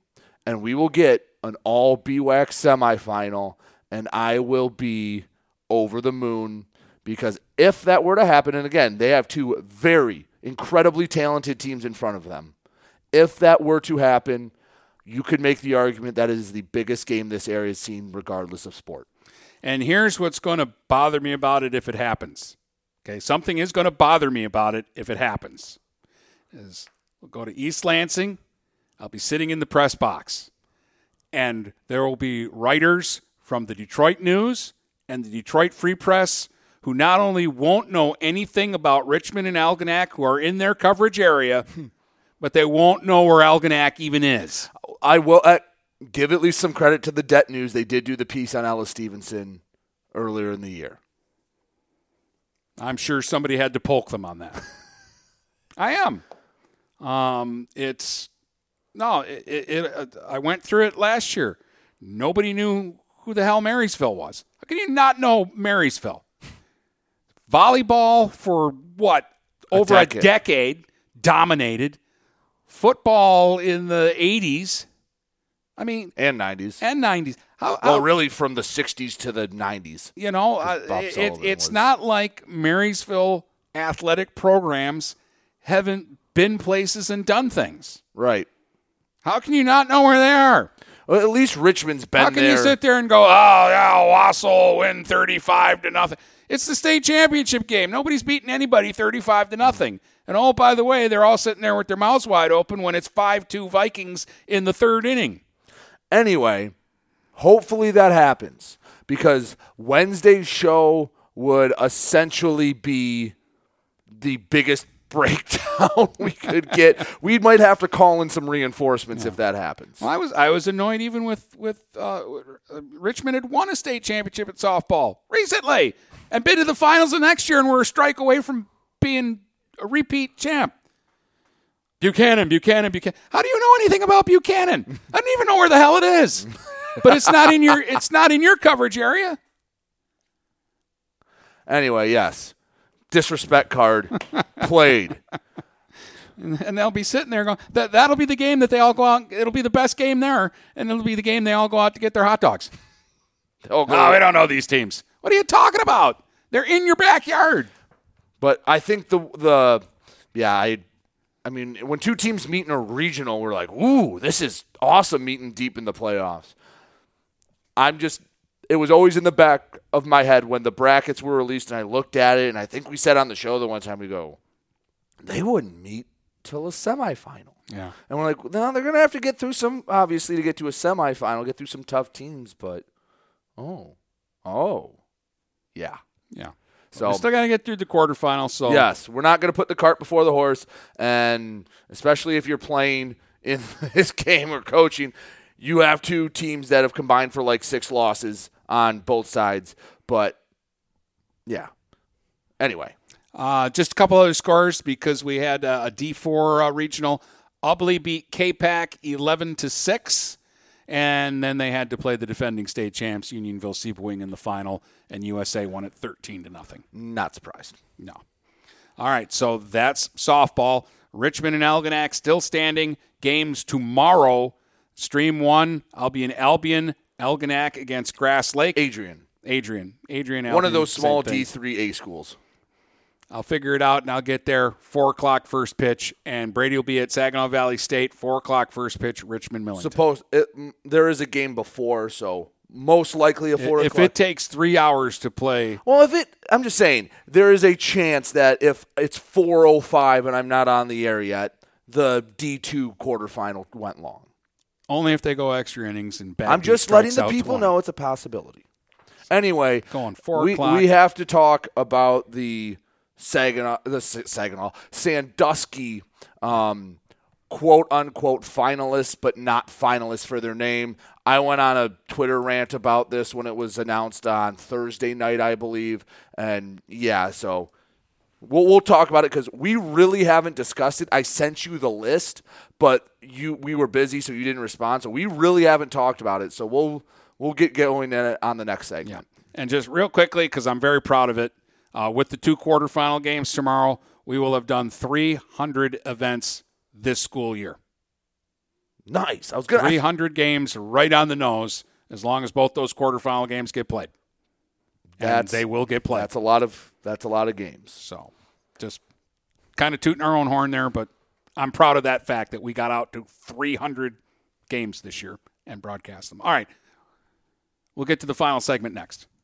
and we will get an all BWAC semifinal, and I will be over the moon because if that were to happen, and again, they have two very incredibly talented teams in front of them. If that were to happen, you could make the argument that is the biggest game this area has seen, regardless of sport. And here's what's going to bother me about it if it happens. Okay, something is going to bother me about it if it happens. Is we'll go to East Lansing. I'll be sitting in the press box, and there will be writers from the Detroit News and the Detroit Free Press who not only won't know anything about Richmond and Algonac, who are in their coverage area, but they won't know where Algonac even is. I will uh, give at least some credit to the Det News. They did do the piece on Alice Stevenson earlier in the year. I'm sure somebody had to poke them on that. <laughs> I am. Um, it's no. It, it, it, uh, I went through it last year. Nobody knew who the hell Marysville was. How can you not know Marysville? Volleyball for what over a decade. decade dominated. Football in the 80s. I mean, and 90s and 90s. How, well, how- really from the 60s to the 90s. you know, uh, it, it's was- not like Marysville athletic programs haven't been places and done things. Right. How can you not know where they are? At least Richmond's been How can there. you sit there and go, oh, yeah, Wassel win 35 to nothing? It's the state championship game. Nobody's beating anybody 35 to nothing. And oh, by the way, they're all sitting there with their mouths wide open when it's 5 2 Vikings in the third inning. Anyway, hopefully that happens because Wednesday's show would essentially be the biggest breakdown <laughs> we could get. We might have to call in some reinforcements if that happens. Well, I was I was annoyed even with with uh, Richmond had won a state championship at softball recently and been to the finals the next year and were a strike away from being a repeat champ. Buchanan, Buchanan, Buchanan. How do you know anything about Buchanan? I don't even know where the hell it is. <laughs> But it's not in your it's not in your coverage area. Anyway, yes. Disrespect card <laughs> played. And they'll be sitting there going, that, that'll be the game that they all go out. It'll be the best game there. And it'll be the game they all go out to get their hot dogs. Oh, we don't know these teams. What are you talking about? They're in your backyard. But I think the the yeah, I I mean, when two teams meet in a regional, we're like, "Ooh, this is awesome meeting deep in the playoffs." I'm just it was always in the back of my head when the brackets were released and I looked at it and I think we said on the show the one time we go, they wouldn't meet till a semifinal. Yeah. And we're like, no, they're going to have to get through some, obviously, to get to a semifinal, get through some tough teams, but oh, oh, yeah. Yeah. So we still got to get through the quarterfinals. So Yes, we're not going to put the cart before the horse, and especially if you're playing in <laughs> this game or coaching, you have two teams that have combined for like six losses on both sides. But yeah. Anyway, Uh, just a couple other scores because we had uh, a D4 uh, regional. Ubley beat K-Pac 11 to 6. And then they had to play the defending state champs, Unionville Sebewaing, in the final, and USA won it 13 to nothing. not surprised. No. All right, so that's softball. Richmond and Algonac still standing. Games tomorrow. Stream one. I'll be in Albion, Algonac against Grass Lake. Adrian, Adrian. Adrian. one of those small. D3A schools. I'll figure it out and I'll get there. Four o'clock first pitch, and Brady will be at Saginaw Valley State. Four o'clock first pitch, Richmond Millington. Suppose it, there is a game before, so most likely a four if o'clock. it takes three hours to play, well, if it, I'm just saying, there is a chance that if it's 4:05 and I'm not on the air yet, the D2 quarterfinal went long. Only if they go extra innings and back. I'm just letting the people know it's a possibility. Anyway, Going four we, o'clock. we have to talk about the Saginaw, the Saginaw Sandusky, um, quote unquote finalists, but not finalists for their name. I went on a Twitter rant about this when it was announced on Thursday night, I believe, and yeah, so We'll, we'll talk about it because we really haven't discussed it. I sent you the list, but you we were busy, so you didn't respond. So we really haven't talked about it. So we'll we'll get going in it on the next segment. Yeah. And just real quickly, because I'm very proud of it, uh, with the two quarterfinal games tomorrow, we will have done 300 events this school year. Nice. I was gonna. 300 games right on the nose, as long as both those quarterfinal games get played. And they will get played. That's a lot of that's a lot of games. So just kind of tooting our own horn there, but I'm proud of that fact that we got out to 300 games this year and broadcast them. All right. We'll get to the final segment next.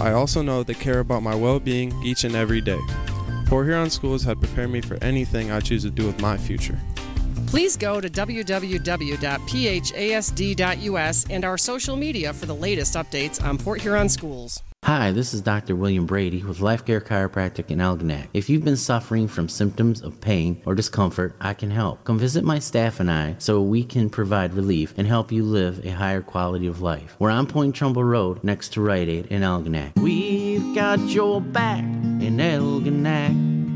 I also know they care about my well being each and every day. Port Huron schools have prepared me for anything I choose to do with my future. Please go to www.phasd.us and our social media for the latest updates on Port Huron schools. Hi, this is Dr. William Brady with Life Care Chiropractic in Algonac. If you've been suffering from symptoms of pain or discomfort, I can help. Come visit my staff and I so we can provide relief and help you live a higher quality of life. We're on Pointe Tremble Road next to Rite Aid in Algonac. We've got your back in Algonac.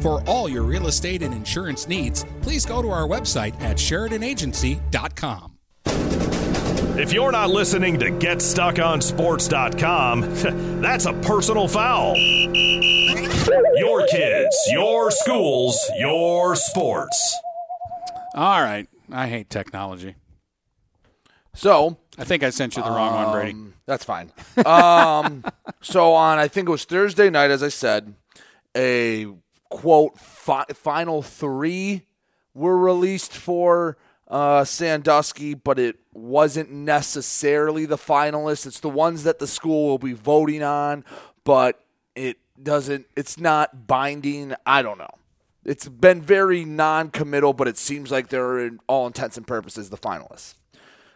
For all your real estate and insurance needs, please go to our website at SheridanAgency.com. If you're not listening to GetStuckOnSports.com, <laughs> that's a personal foul. Your kids, your schools, your sports. All right. I hate technology. So I think I sent you the wrong one, Brady. Um, That's fine. <laughs> Um, so on, I think it was Thursday night, as I said, a quote fi- final three were released for uh, Sandusky, but it wasn't necessarily the finalists. It's the ones that the school will be voting on, but it doesn't. It's not binding. I don't know. It's been very non-committal, but it seems like they're in all intents and purposes the finalists.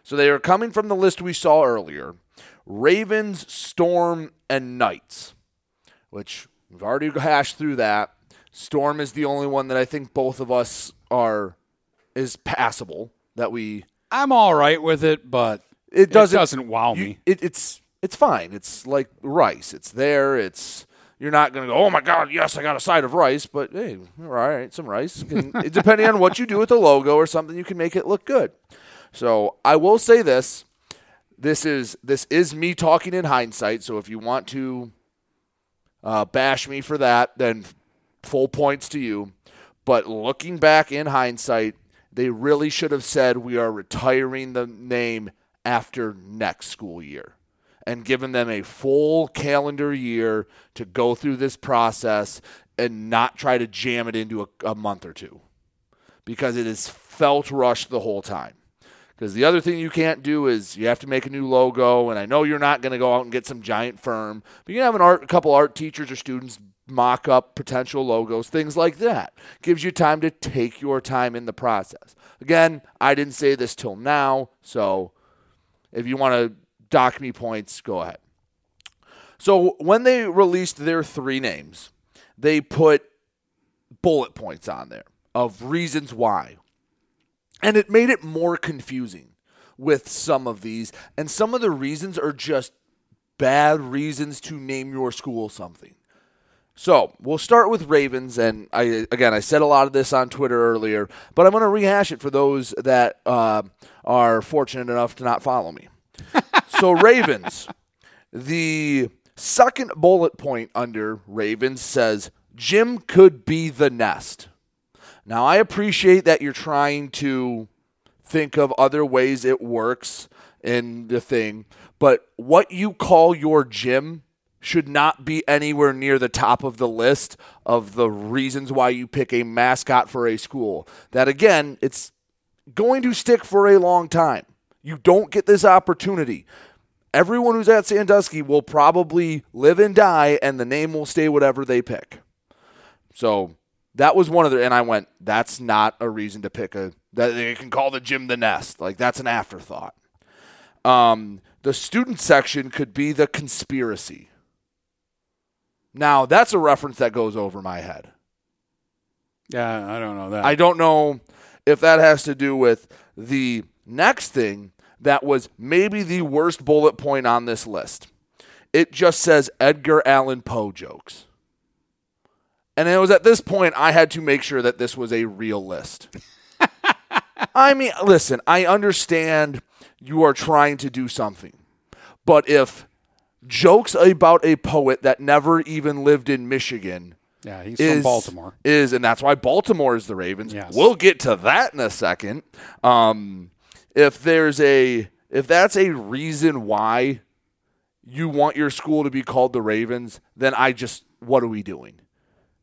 So they are coming from the list we saw earlier Ravens, Storm, and Knights, which we've already hashed through that. Storm is the only one that I think both of us are is passable that we I'm all right with it, but it doesn't doesn't wow you- me. It, it's it's fine. It's like rice. It's there. It's you're not going to go. Oh my God! Yes, I got a side of rice. But hey, all right, some rice. Can, depending on what you do with the logo or something, you can make it look good. So I will say this: this is this is me talking in hindsight. So if you want to uh, bash me for that, then full points to you. But looking back in hindsight, they really should have said we are retiring the name after next school year and given them a full calendar year to go through this process and not try to jam it into a, a month or two because it has felt rushed the whole time. Because the other thing you can't do is you have to make a new logo, and I know you're not going to go out and get some giant firm, but you can have an art, a couple art teachers or students mock up potential logos, things like that. Gives you time to take your time in the process. Again, I didn't say this till now, so if you want to dock me points, go ahead. So when they released their three names, they put bullet points on there of reasons why. And it made it more confusing with some of these. And some of the reasons are just bad reasons to name your school something. So we'll start with Ravens, and I again I said a lot of this on Twitter earlier, but I'm going to rehash it for those that uh, are fortunate enough to not follow me. <laughs> so Ravens, the second bullet point under Ravens says gym could be the nest. Now I appreciate that you're trying to think of other ways it works in the thing, but what you call your gym should not be anywhere near the top of the list of the reasons why you pick a mascot for a school. That again, it's going to stick for a long time. You don't get this opportunity. Everyone who's at Sandusky will probably live and die, and the name will stay whatever they pick. So that was one of the, and I went, that's not a reason to pick a, that they can call the gym the nest. Like that's an afterthought. Um, the student section could be the conspiracy. Now, that's a reference that goes over my head. Yeah, I don't know that. I don't know if that has to do with the next thing that was maybe the worst bullet point on this list. It just says Edgar Allan Poe jokes. And it was at this point I had to make sure that this was a real list. <laughs> I mean, listen, I understand you are trying to do something. But if jokes about a poet that never even lived in Michigan Yeah, he's is, from Baltimore. Is and that's why Baltimore is the Ravens. Yes. We'll get to that in a second. Um, if there's a if that's a reason why you want your school to be called the Ravens, then I just what are we doing?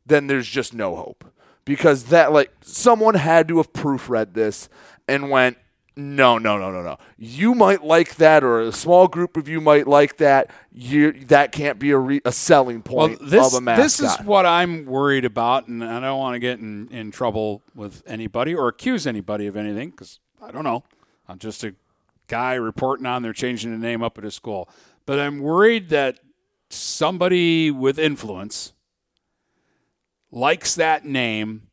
Then there's just no hope because that like someone had to have proofread this and went no no no no no you might like that or a small group of you might like that you that can't be a, re, a selling point well, this, of a mascot this is what I'm worried about, and I don't want to get in, in trouble with anybody or accuse anybody of anything because I don't know. I'm just a guy reporting on they're changing the name up at his school. But I'm worried that somebody with influence likes that name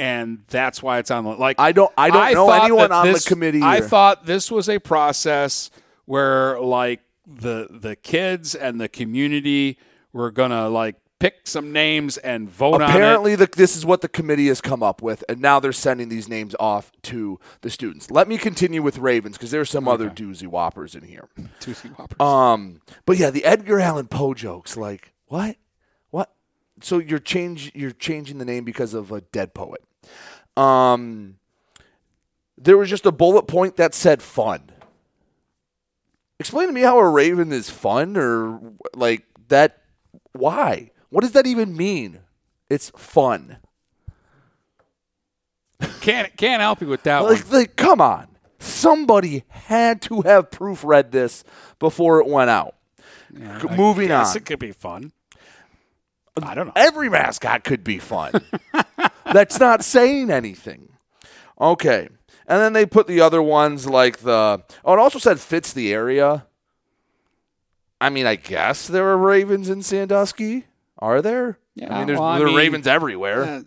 and that's why it's on the like. I don't. I don't know anyone on this- the committee. I thought this was a process where like the the kids and the community were gonna like pick some names and vote on it. Apparently, the, this is what the committee has come up with, and now they're sending these names off to the students. Let me continue with Ravens because there's some other doozy whoppers in here. <laughs> Doozy whoppers. Um, but yeah, the Edgar Allan Poe jokes, like what, what? So you're change you're changing the name because of a dead poet. Um, there was just a bullet point that said fun. Explain to me how a raven is fun, or like that. Why? What does that even mean? It's fun. Can't can't help you with that Like, one. like, come on. Somebody had to have proofread this before it went out. Yeah, Moving guess on. It could be fun. I don't know. Every mascot could be fun. <laughs> That's not saying anything. Okay. And then they put the other ones like the. Oh, it also said fits the area. I mean, I guess there are ravens in Sandusky. Are there? Yeah, I mean, there's, well, I there are mean, ravens everywhere. uh,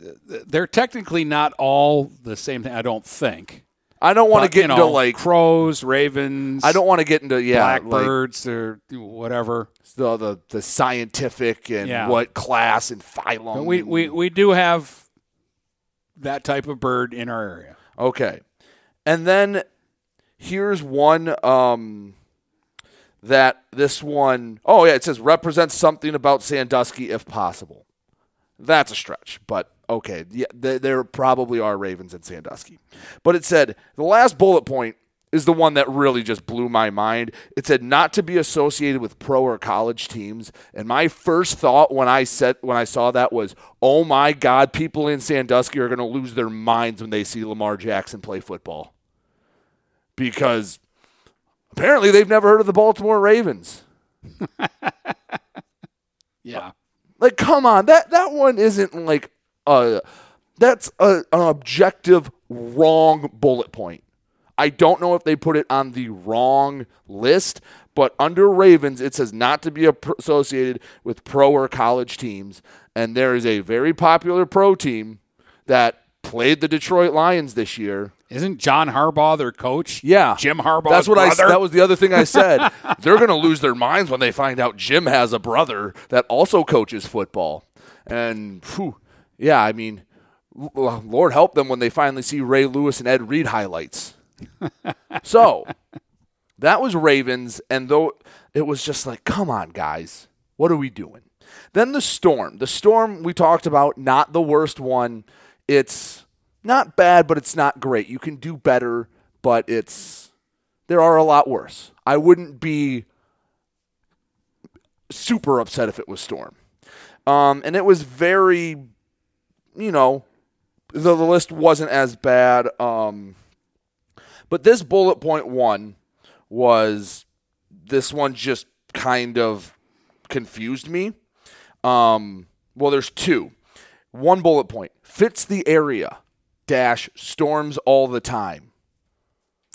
they're technically not all the same thing. I don't think. I don't want to get into know, like crows, ravens. I don't want to get into yeah, like, blackbirds or whatever. the the, the scientific and Yeah. what class and phylum. We, we we do have that type of bird in our area. Okay. And then here's one um that this one oh yeah, it says represents something about Sandusky if possible. That's a stretch, but okay. Yeah, there, there probably are ravens in Sandusky. But it said the last bullet point is the one that really just blew my mind. It said not to be associated with pro or college teams. And my first thought when I said when I saw that was, "Oh my god, people in Sandusky are going to lose their minds when they see Lamar Jackson play football." Because apparently they've never heard of the Baltimore Ravens. <laughs> Yeah. Like, come on, that that one isn't like a that's a, an objective wrong bullet point. I don't know if they put it on the wrong list, but under Ravens it says not to be associated with pro or college teams, and there is a very popular pro team that played the Detroit Lions this year. Isn't John Harbaugh their coach? Yeah, Jim Harbaugh. That's what I. That was the other thing I said. <laughs> They're going to lose their minds when they find out Jim has a brother that also coaches football. And whew, yeah, I mean, Lord help them when they finally see Ray Lewis and Ed Reed highlights. <laughs> so that was Ravens, and though it was just like, come on, guys, what are we doing? Then the storm. The storm we talked about, not the worst one. It's not bad, but it's not great. You can do better, but it's there are a lot worse. I wouldn't be super upset if it was storm. Um, and it was very, you know, the, the list wasn't as bad. Um, but this bullet point one was this one just kind of confused me. Um, well, there's two. One bullet point fits the area dash storms all the time.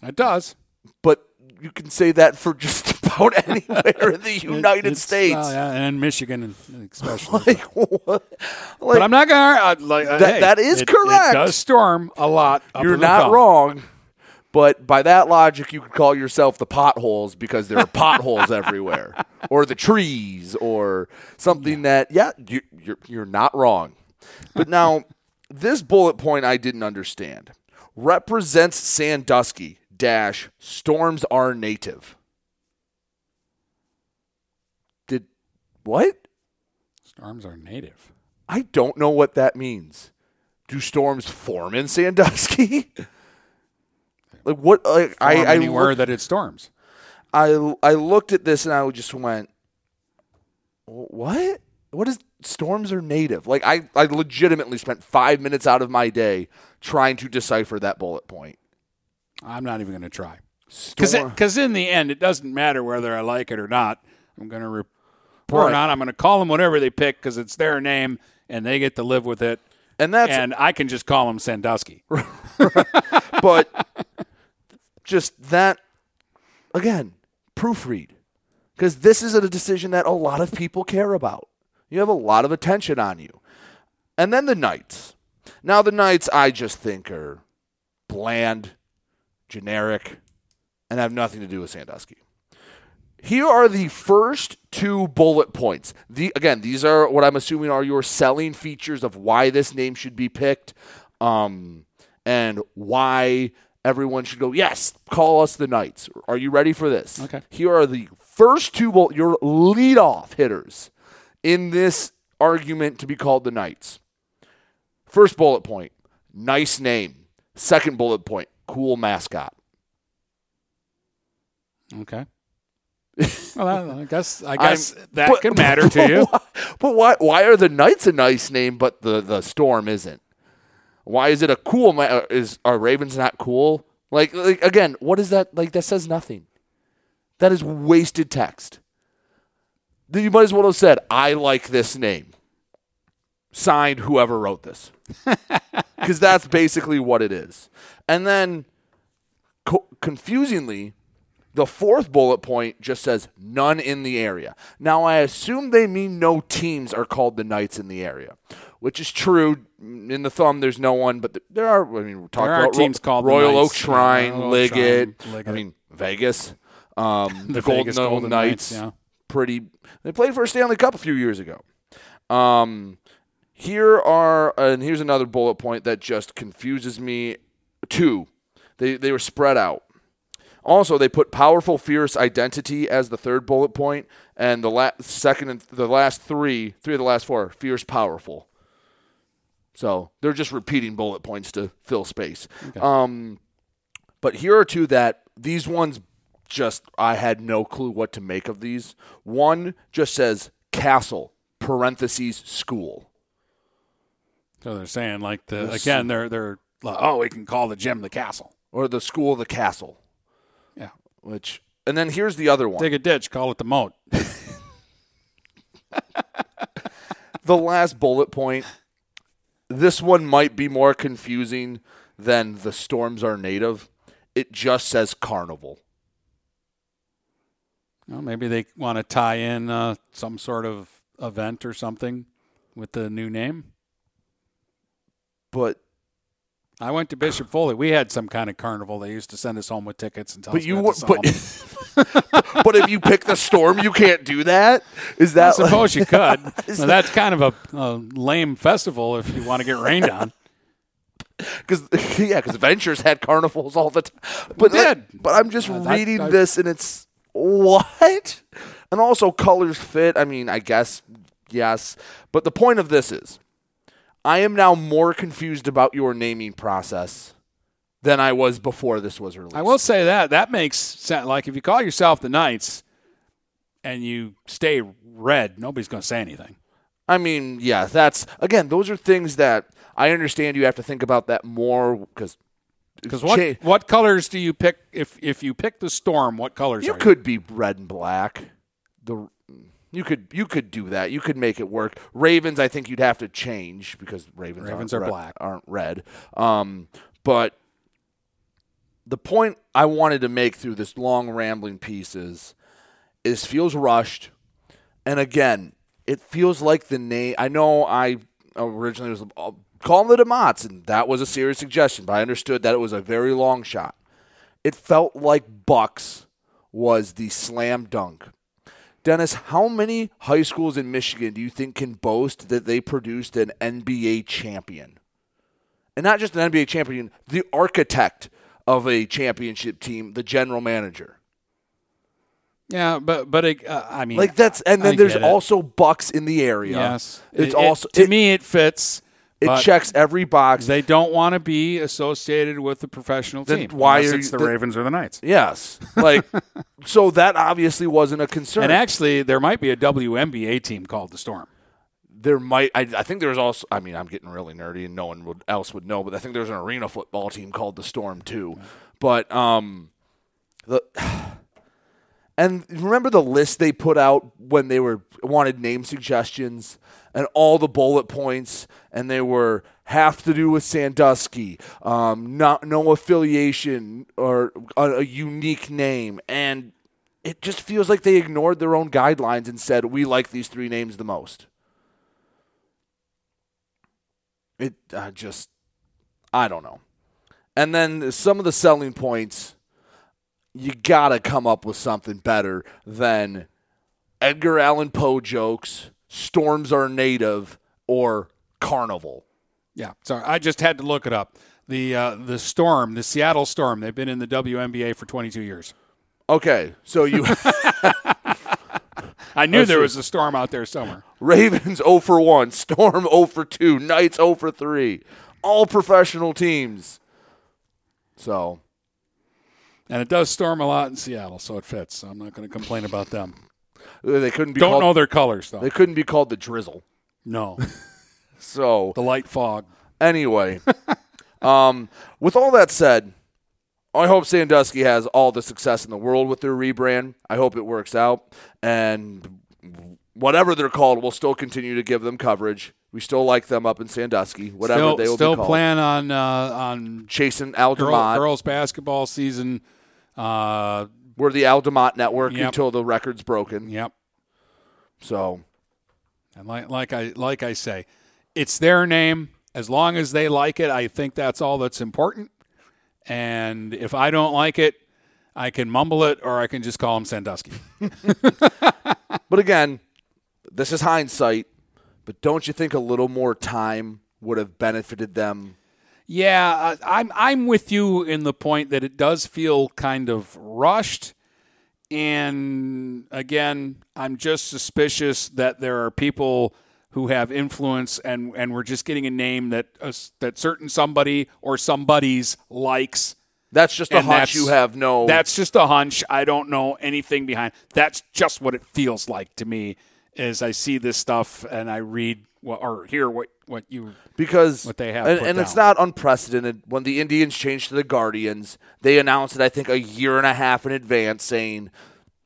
It does. But you can say that for just <laughs> about anywhere in the <laughs> United it's- States. well, yeah, and Michigan especially. <laughs> Like, what? but I'm not gonna uh, like uh, That- hey, that is it- correct. It does storm a lot. up You're not wrong. But by that logic, you could call yourself the potholes because there are potholes <laughs> everywhere, or the trees, or something that yeah, you, you're you're not wrong. But <laughs> now, this bullet point I didn't understand represents Sandusky dash storms are native. Did what? Storms are native. I don't know what that means. Do storms form in Sandusky? <laughs> like what? Like I, I anywhere looked- that it storms. I I looked at this and I just went, what? What is storms are native? Like I I legitimately spent five minutes out of my day trying to decipher that bullet point. I'm not even going to try. Because in the end, it doesn't matter whether I like it or not. I'm going to report Right. on. I'm going to call them whatever they pick because it's their name and they get to live with it. And that's and I can just call them Sandusky. <laughs> but just that again, proofread. Because this is a decision that a lot of people care about. You have a lot of attention on you. And then the Knights. Now the Knights, I just think are bland, generic, and have nothing to do with Sandusky. Here are the first two bullet points. The again, these are what I'm assuming are your selling features of why this name should be picked, um, and why everyone should go. Yes, call us the Knights. Are you ready for this? Okay. Here are the first two bullet your leadoff hitters in this argument to be called the Knights. First bullet point, nice name. Second bullet point, cool mascot. Okay. well, I guess I guess I'm- that but- can matter <laughs> to you. But why, why are the Knights a nice name, but the, the Storm isn't? Why is it a cool? Ma- uh, is are Ravens not cool? Like, like again, what is that? Like that says nothing. That is wasted text. You might as well have said, "I like this name." Signed, whoever wrote this, <laughs> because that's basically what it is. And then, co- confusingly, the fourth bullet point just says none in the area. Now, I assume they mean no teams are called the Knights in the area, which is true. In the thumb, there's no one, but there are. I mean, we're talking about teams called Royal Oak Knights. Shrine, Royal Liggett, Shrine, Liggett. I mean, Vegas, um, <laughs> the, The Golden, Golden Knights. Knights, yeah. Pretty. They played for a Stanley Cup a few years ago. Um, here are, and here's another bullet point that just confuses me. Two, they they were spread out. Also, they put powerful, fierce identity as the third bullet point, and the la- second and the last three, three of the last four, fierce, powerful. So they're just repeating bullet points to fill space. Um, but here are two that these ones just I had no clue what to make of these. One just says castle parentheses school. So they're saying like the This- again they're they're like, oh we can call the gym the castle. or the school the castle. Yeah. Which and then here's the other one. Dig a ditch, call it the moat. <laughs> the last bullet point. This one might be more confusing than the storms are native. It just says carnival. Well, maybe they want to tie in uh, some sort of event or something with the new name. But I went to Bishop Foley. We had some kind of carnival. They used to send us home with tickets and tell But us you we had wa- to sell but- <laughs> but if you pick the storm, you can't do that. Is I that suppose you could. Is <laughs> Now, that- that's kind of a, a lame festival if you want to get rained on. <laughs> Because yeah, because Ventures had carnivals all the time. But like- but I'm just Uh, reading I- this and it's what? And also colors fit. I mean, I guess yes. But the point of this is, I am now more confused about your naming process than I was before this was released. I will say that that makes sense. Like if you call yourself the Knights and you stay red, nobody's going to say anything. I mean, yeah, that's again, those are things that I understand you have to think about that more because Because what what colors do you pick if if you pick the storm? What colors you could be red and black. The you could you could do that. You could make it work. Ravens, I think you'd have to change because Ravens, Ravens aren't are red- black. aren't red. Um, but the point I wanted to make through this long rambling piece is, is feels rushed, and again, it feels like the name. I know I originally was uh, calling the Demots, and that was a serious suggestion, but I understood that it was a very long shot. It felt like Bucks was the slam dunk. Dennis, how many high schools in Michigan do you think can boast that they produced an NBA champion? And not just an NBA champion, the architect of a championship team, the general manager. Yeah, but but it, uh, I mean, Like that's and then there's also Bucks in the area. yes. It's It- it- also to it- me it fits. It but checks every box. They don't want to be associated with the professional Then team. why unless are it's you- the Ravens or the Knights? Yes. <laughs> Like so that obviously wasn't a concern. And actually, there might be a WNBA team called the Storm. there might I, I think there's also I mean I'm getting really nerdy and no one would else would know but I think there's an arena football team called the Storm too. But um the and remember the list they put out when they were wanted name suggestions and all the bullet points and they were have to do with Sandusky, um, not no affiliation or a, a unique name and it just feels like they ignored their own guidelines and said we like these three names the most. It uh, just, I don't know. And then some of the selling points, you gotta come up with something better than Edgar Allan Poe jokes, storms are native, or carnival. Yeah, sorry, I just had to look it up. The uh, the storm, the Seattle Storm. They've been in the WNBA for 22 years. Okay, so you. <laughs> I knew Let's there see. was a storm out there somewhere. Ravens 0 for 1, Storm 0 for 2, Knights 0 for 3. All professional teams. So, And it does storm a lot in Seattle, so it fits. So I'm not going to complain about them. they couldn't be Don't called, know their colors though. They couldn't be called the drizzle. No. <laughs> So, the light fog. Anyway, <laughs> um, with all that said, I hope Sandusky has all the success in the world with their rebrand. I hope it works out. And whatever they're called, we'll still continue to give them coverage. We still like them up in Sandusky, whatever still, they will still be called. plan on uh, on chasing girl, Aldemont. girls basketball season. Uh, We're the Aldemont network Yep. until the record's broken. Yep. So, and like like I like I say, it's their name. As long as they like it, I think that's all that's important. And if I don't like it, I can mumble it or I can just call them Sandusky. <laughs> but again, this is hindsight. But don't you think a little more time would have benefited them? Yeah, uh, I'm I'm with you in the point that it does feel kind of rushed, and again, I'm just suspicious that there are people who have influence, and and we're just getting a name that uh, that certain somebody or somebody's likes. That's just a and hunch. You have no. That's just a hunch. I don't know anything behind. That's just what it feels like to me. As I see this stuff and I read or hear what what you because what they have, and, and it's not unprecedented. When the Indians changed to the Guardians, they announced it. I think a year and a half in advance, saying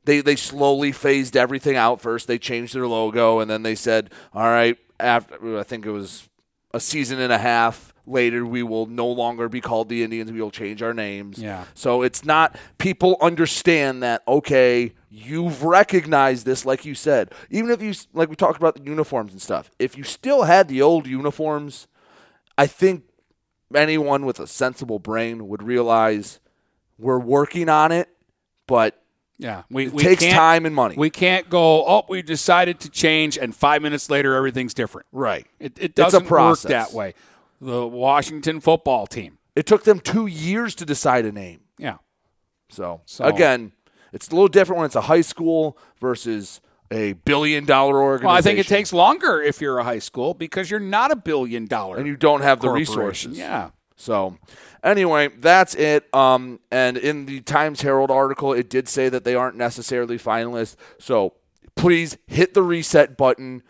they they slowly phased everything out. First, they changed their logo, and then they said, "All right." After I think it was a season and a half later, we will no longer be called the Indians. We will change our names. Yeah. So it's not people understand that okay, you've recognized this like you said. Even if you like we talked about the uniforms and stuff. If you still had the old uniforms, I think anyone with a sensible brain would realize we're working on it, but Yeah, we, it we takes time and money. We can't go. Oh, we decided to change, and five minutes later, everything's different. Right. It, it doesn't work that way. The Washington football team. It took them two years to decide a name. Yeah. So, So- again, it's a little different when it's a high school versus a billion dollar organization. Well, I think it takes longer if you're a high school because you're not a billion dollar and you don't have the resources. Yeah. So, anyway, that's it. Um, and in the Times Herald article, it did say that they aren't necessarily finalists. So, please hit the reset button.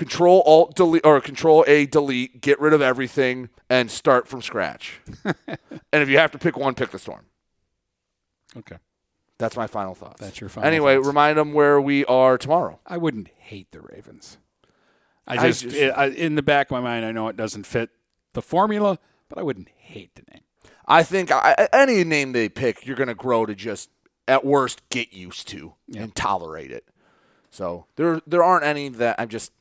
Control Alt delete or Control A delete. Get rid of everything and start from scratch. <laughs> and if you have to pick one, pick the storm. Okay. That's my final thoughts. That's your final Anyway, thoughts. remind them where we are tomorrow. I wouldn't hate the Ravens. I I just, just- it- I, in the back of my mind, I know it doesn't fit the formula, but I wouldn't hate the name. I think I, any name they pick, you're going to grow to just at worst get used to and tolerate it. So there there aren't any that I'm just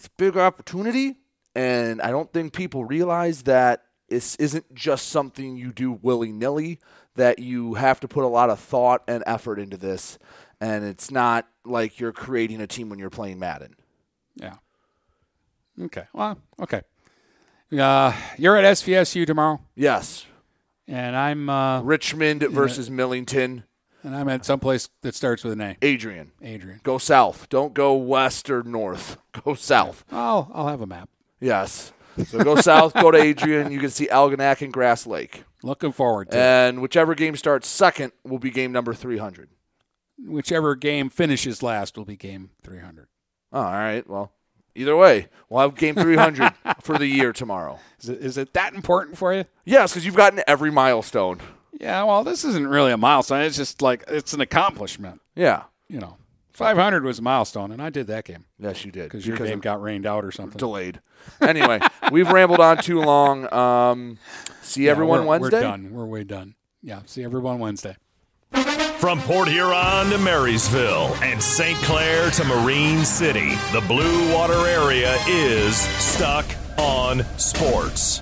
it's a big opportunity, and I don't think people realize that this isn't just something you do willy nilly. That you have to put a lot of thought and effort into this, and it's not like you're creating a team when you're playing Madden. Yeah. Okay. Well, okay. Uh, you're at SVSU tomorrow. Yes. And I'm uh, Richmond versus Millington. And I'm at some place that starts with an A. Adrian. Adrian. Go south. Don't go west or north. <laughs> Go south. Oh, I'll have a map. Yes. So go south, go to Adrian. You can see Algonac and Grass Lake. Looking forward to it. And whichever game starts second will be game number 300. Whichever game finishes last will be game 300. Oh, all right. Well, either way, we'll have game 300 <laughs> for the year tomorrow. Is it, is it that important for you? Yes, because you've gotten every milestone. Yeah, well, this isn't really a milestone. It's just like it's an accomplishment. Yeah. You know, 500 was a milestone, and I did that game. Yes, you did. Because your game got rained out or something. Delayed. Anyway, <laughs> we've rambled on too long. Um, see Yeah, everyone we're- Wednesday. We're done. We're way done. Yeah, see everyone Wednesday. From Port Huron to Marysville and St. Clair to Marine City, the Blue Water area is stuck on sports.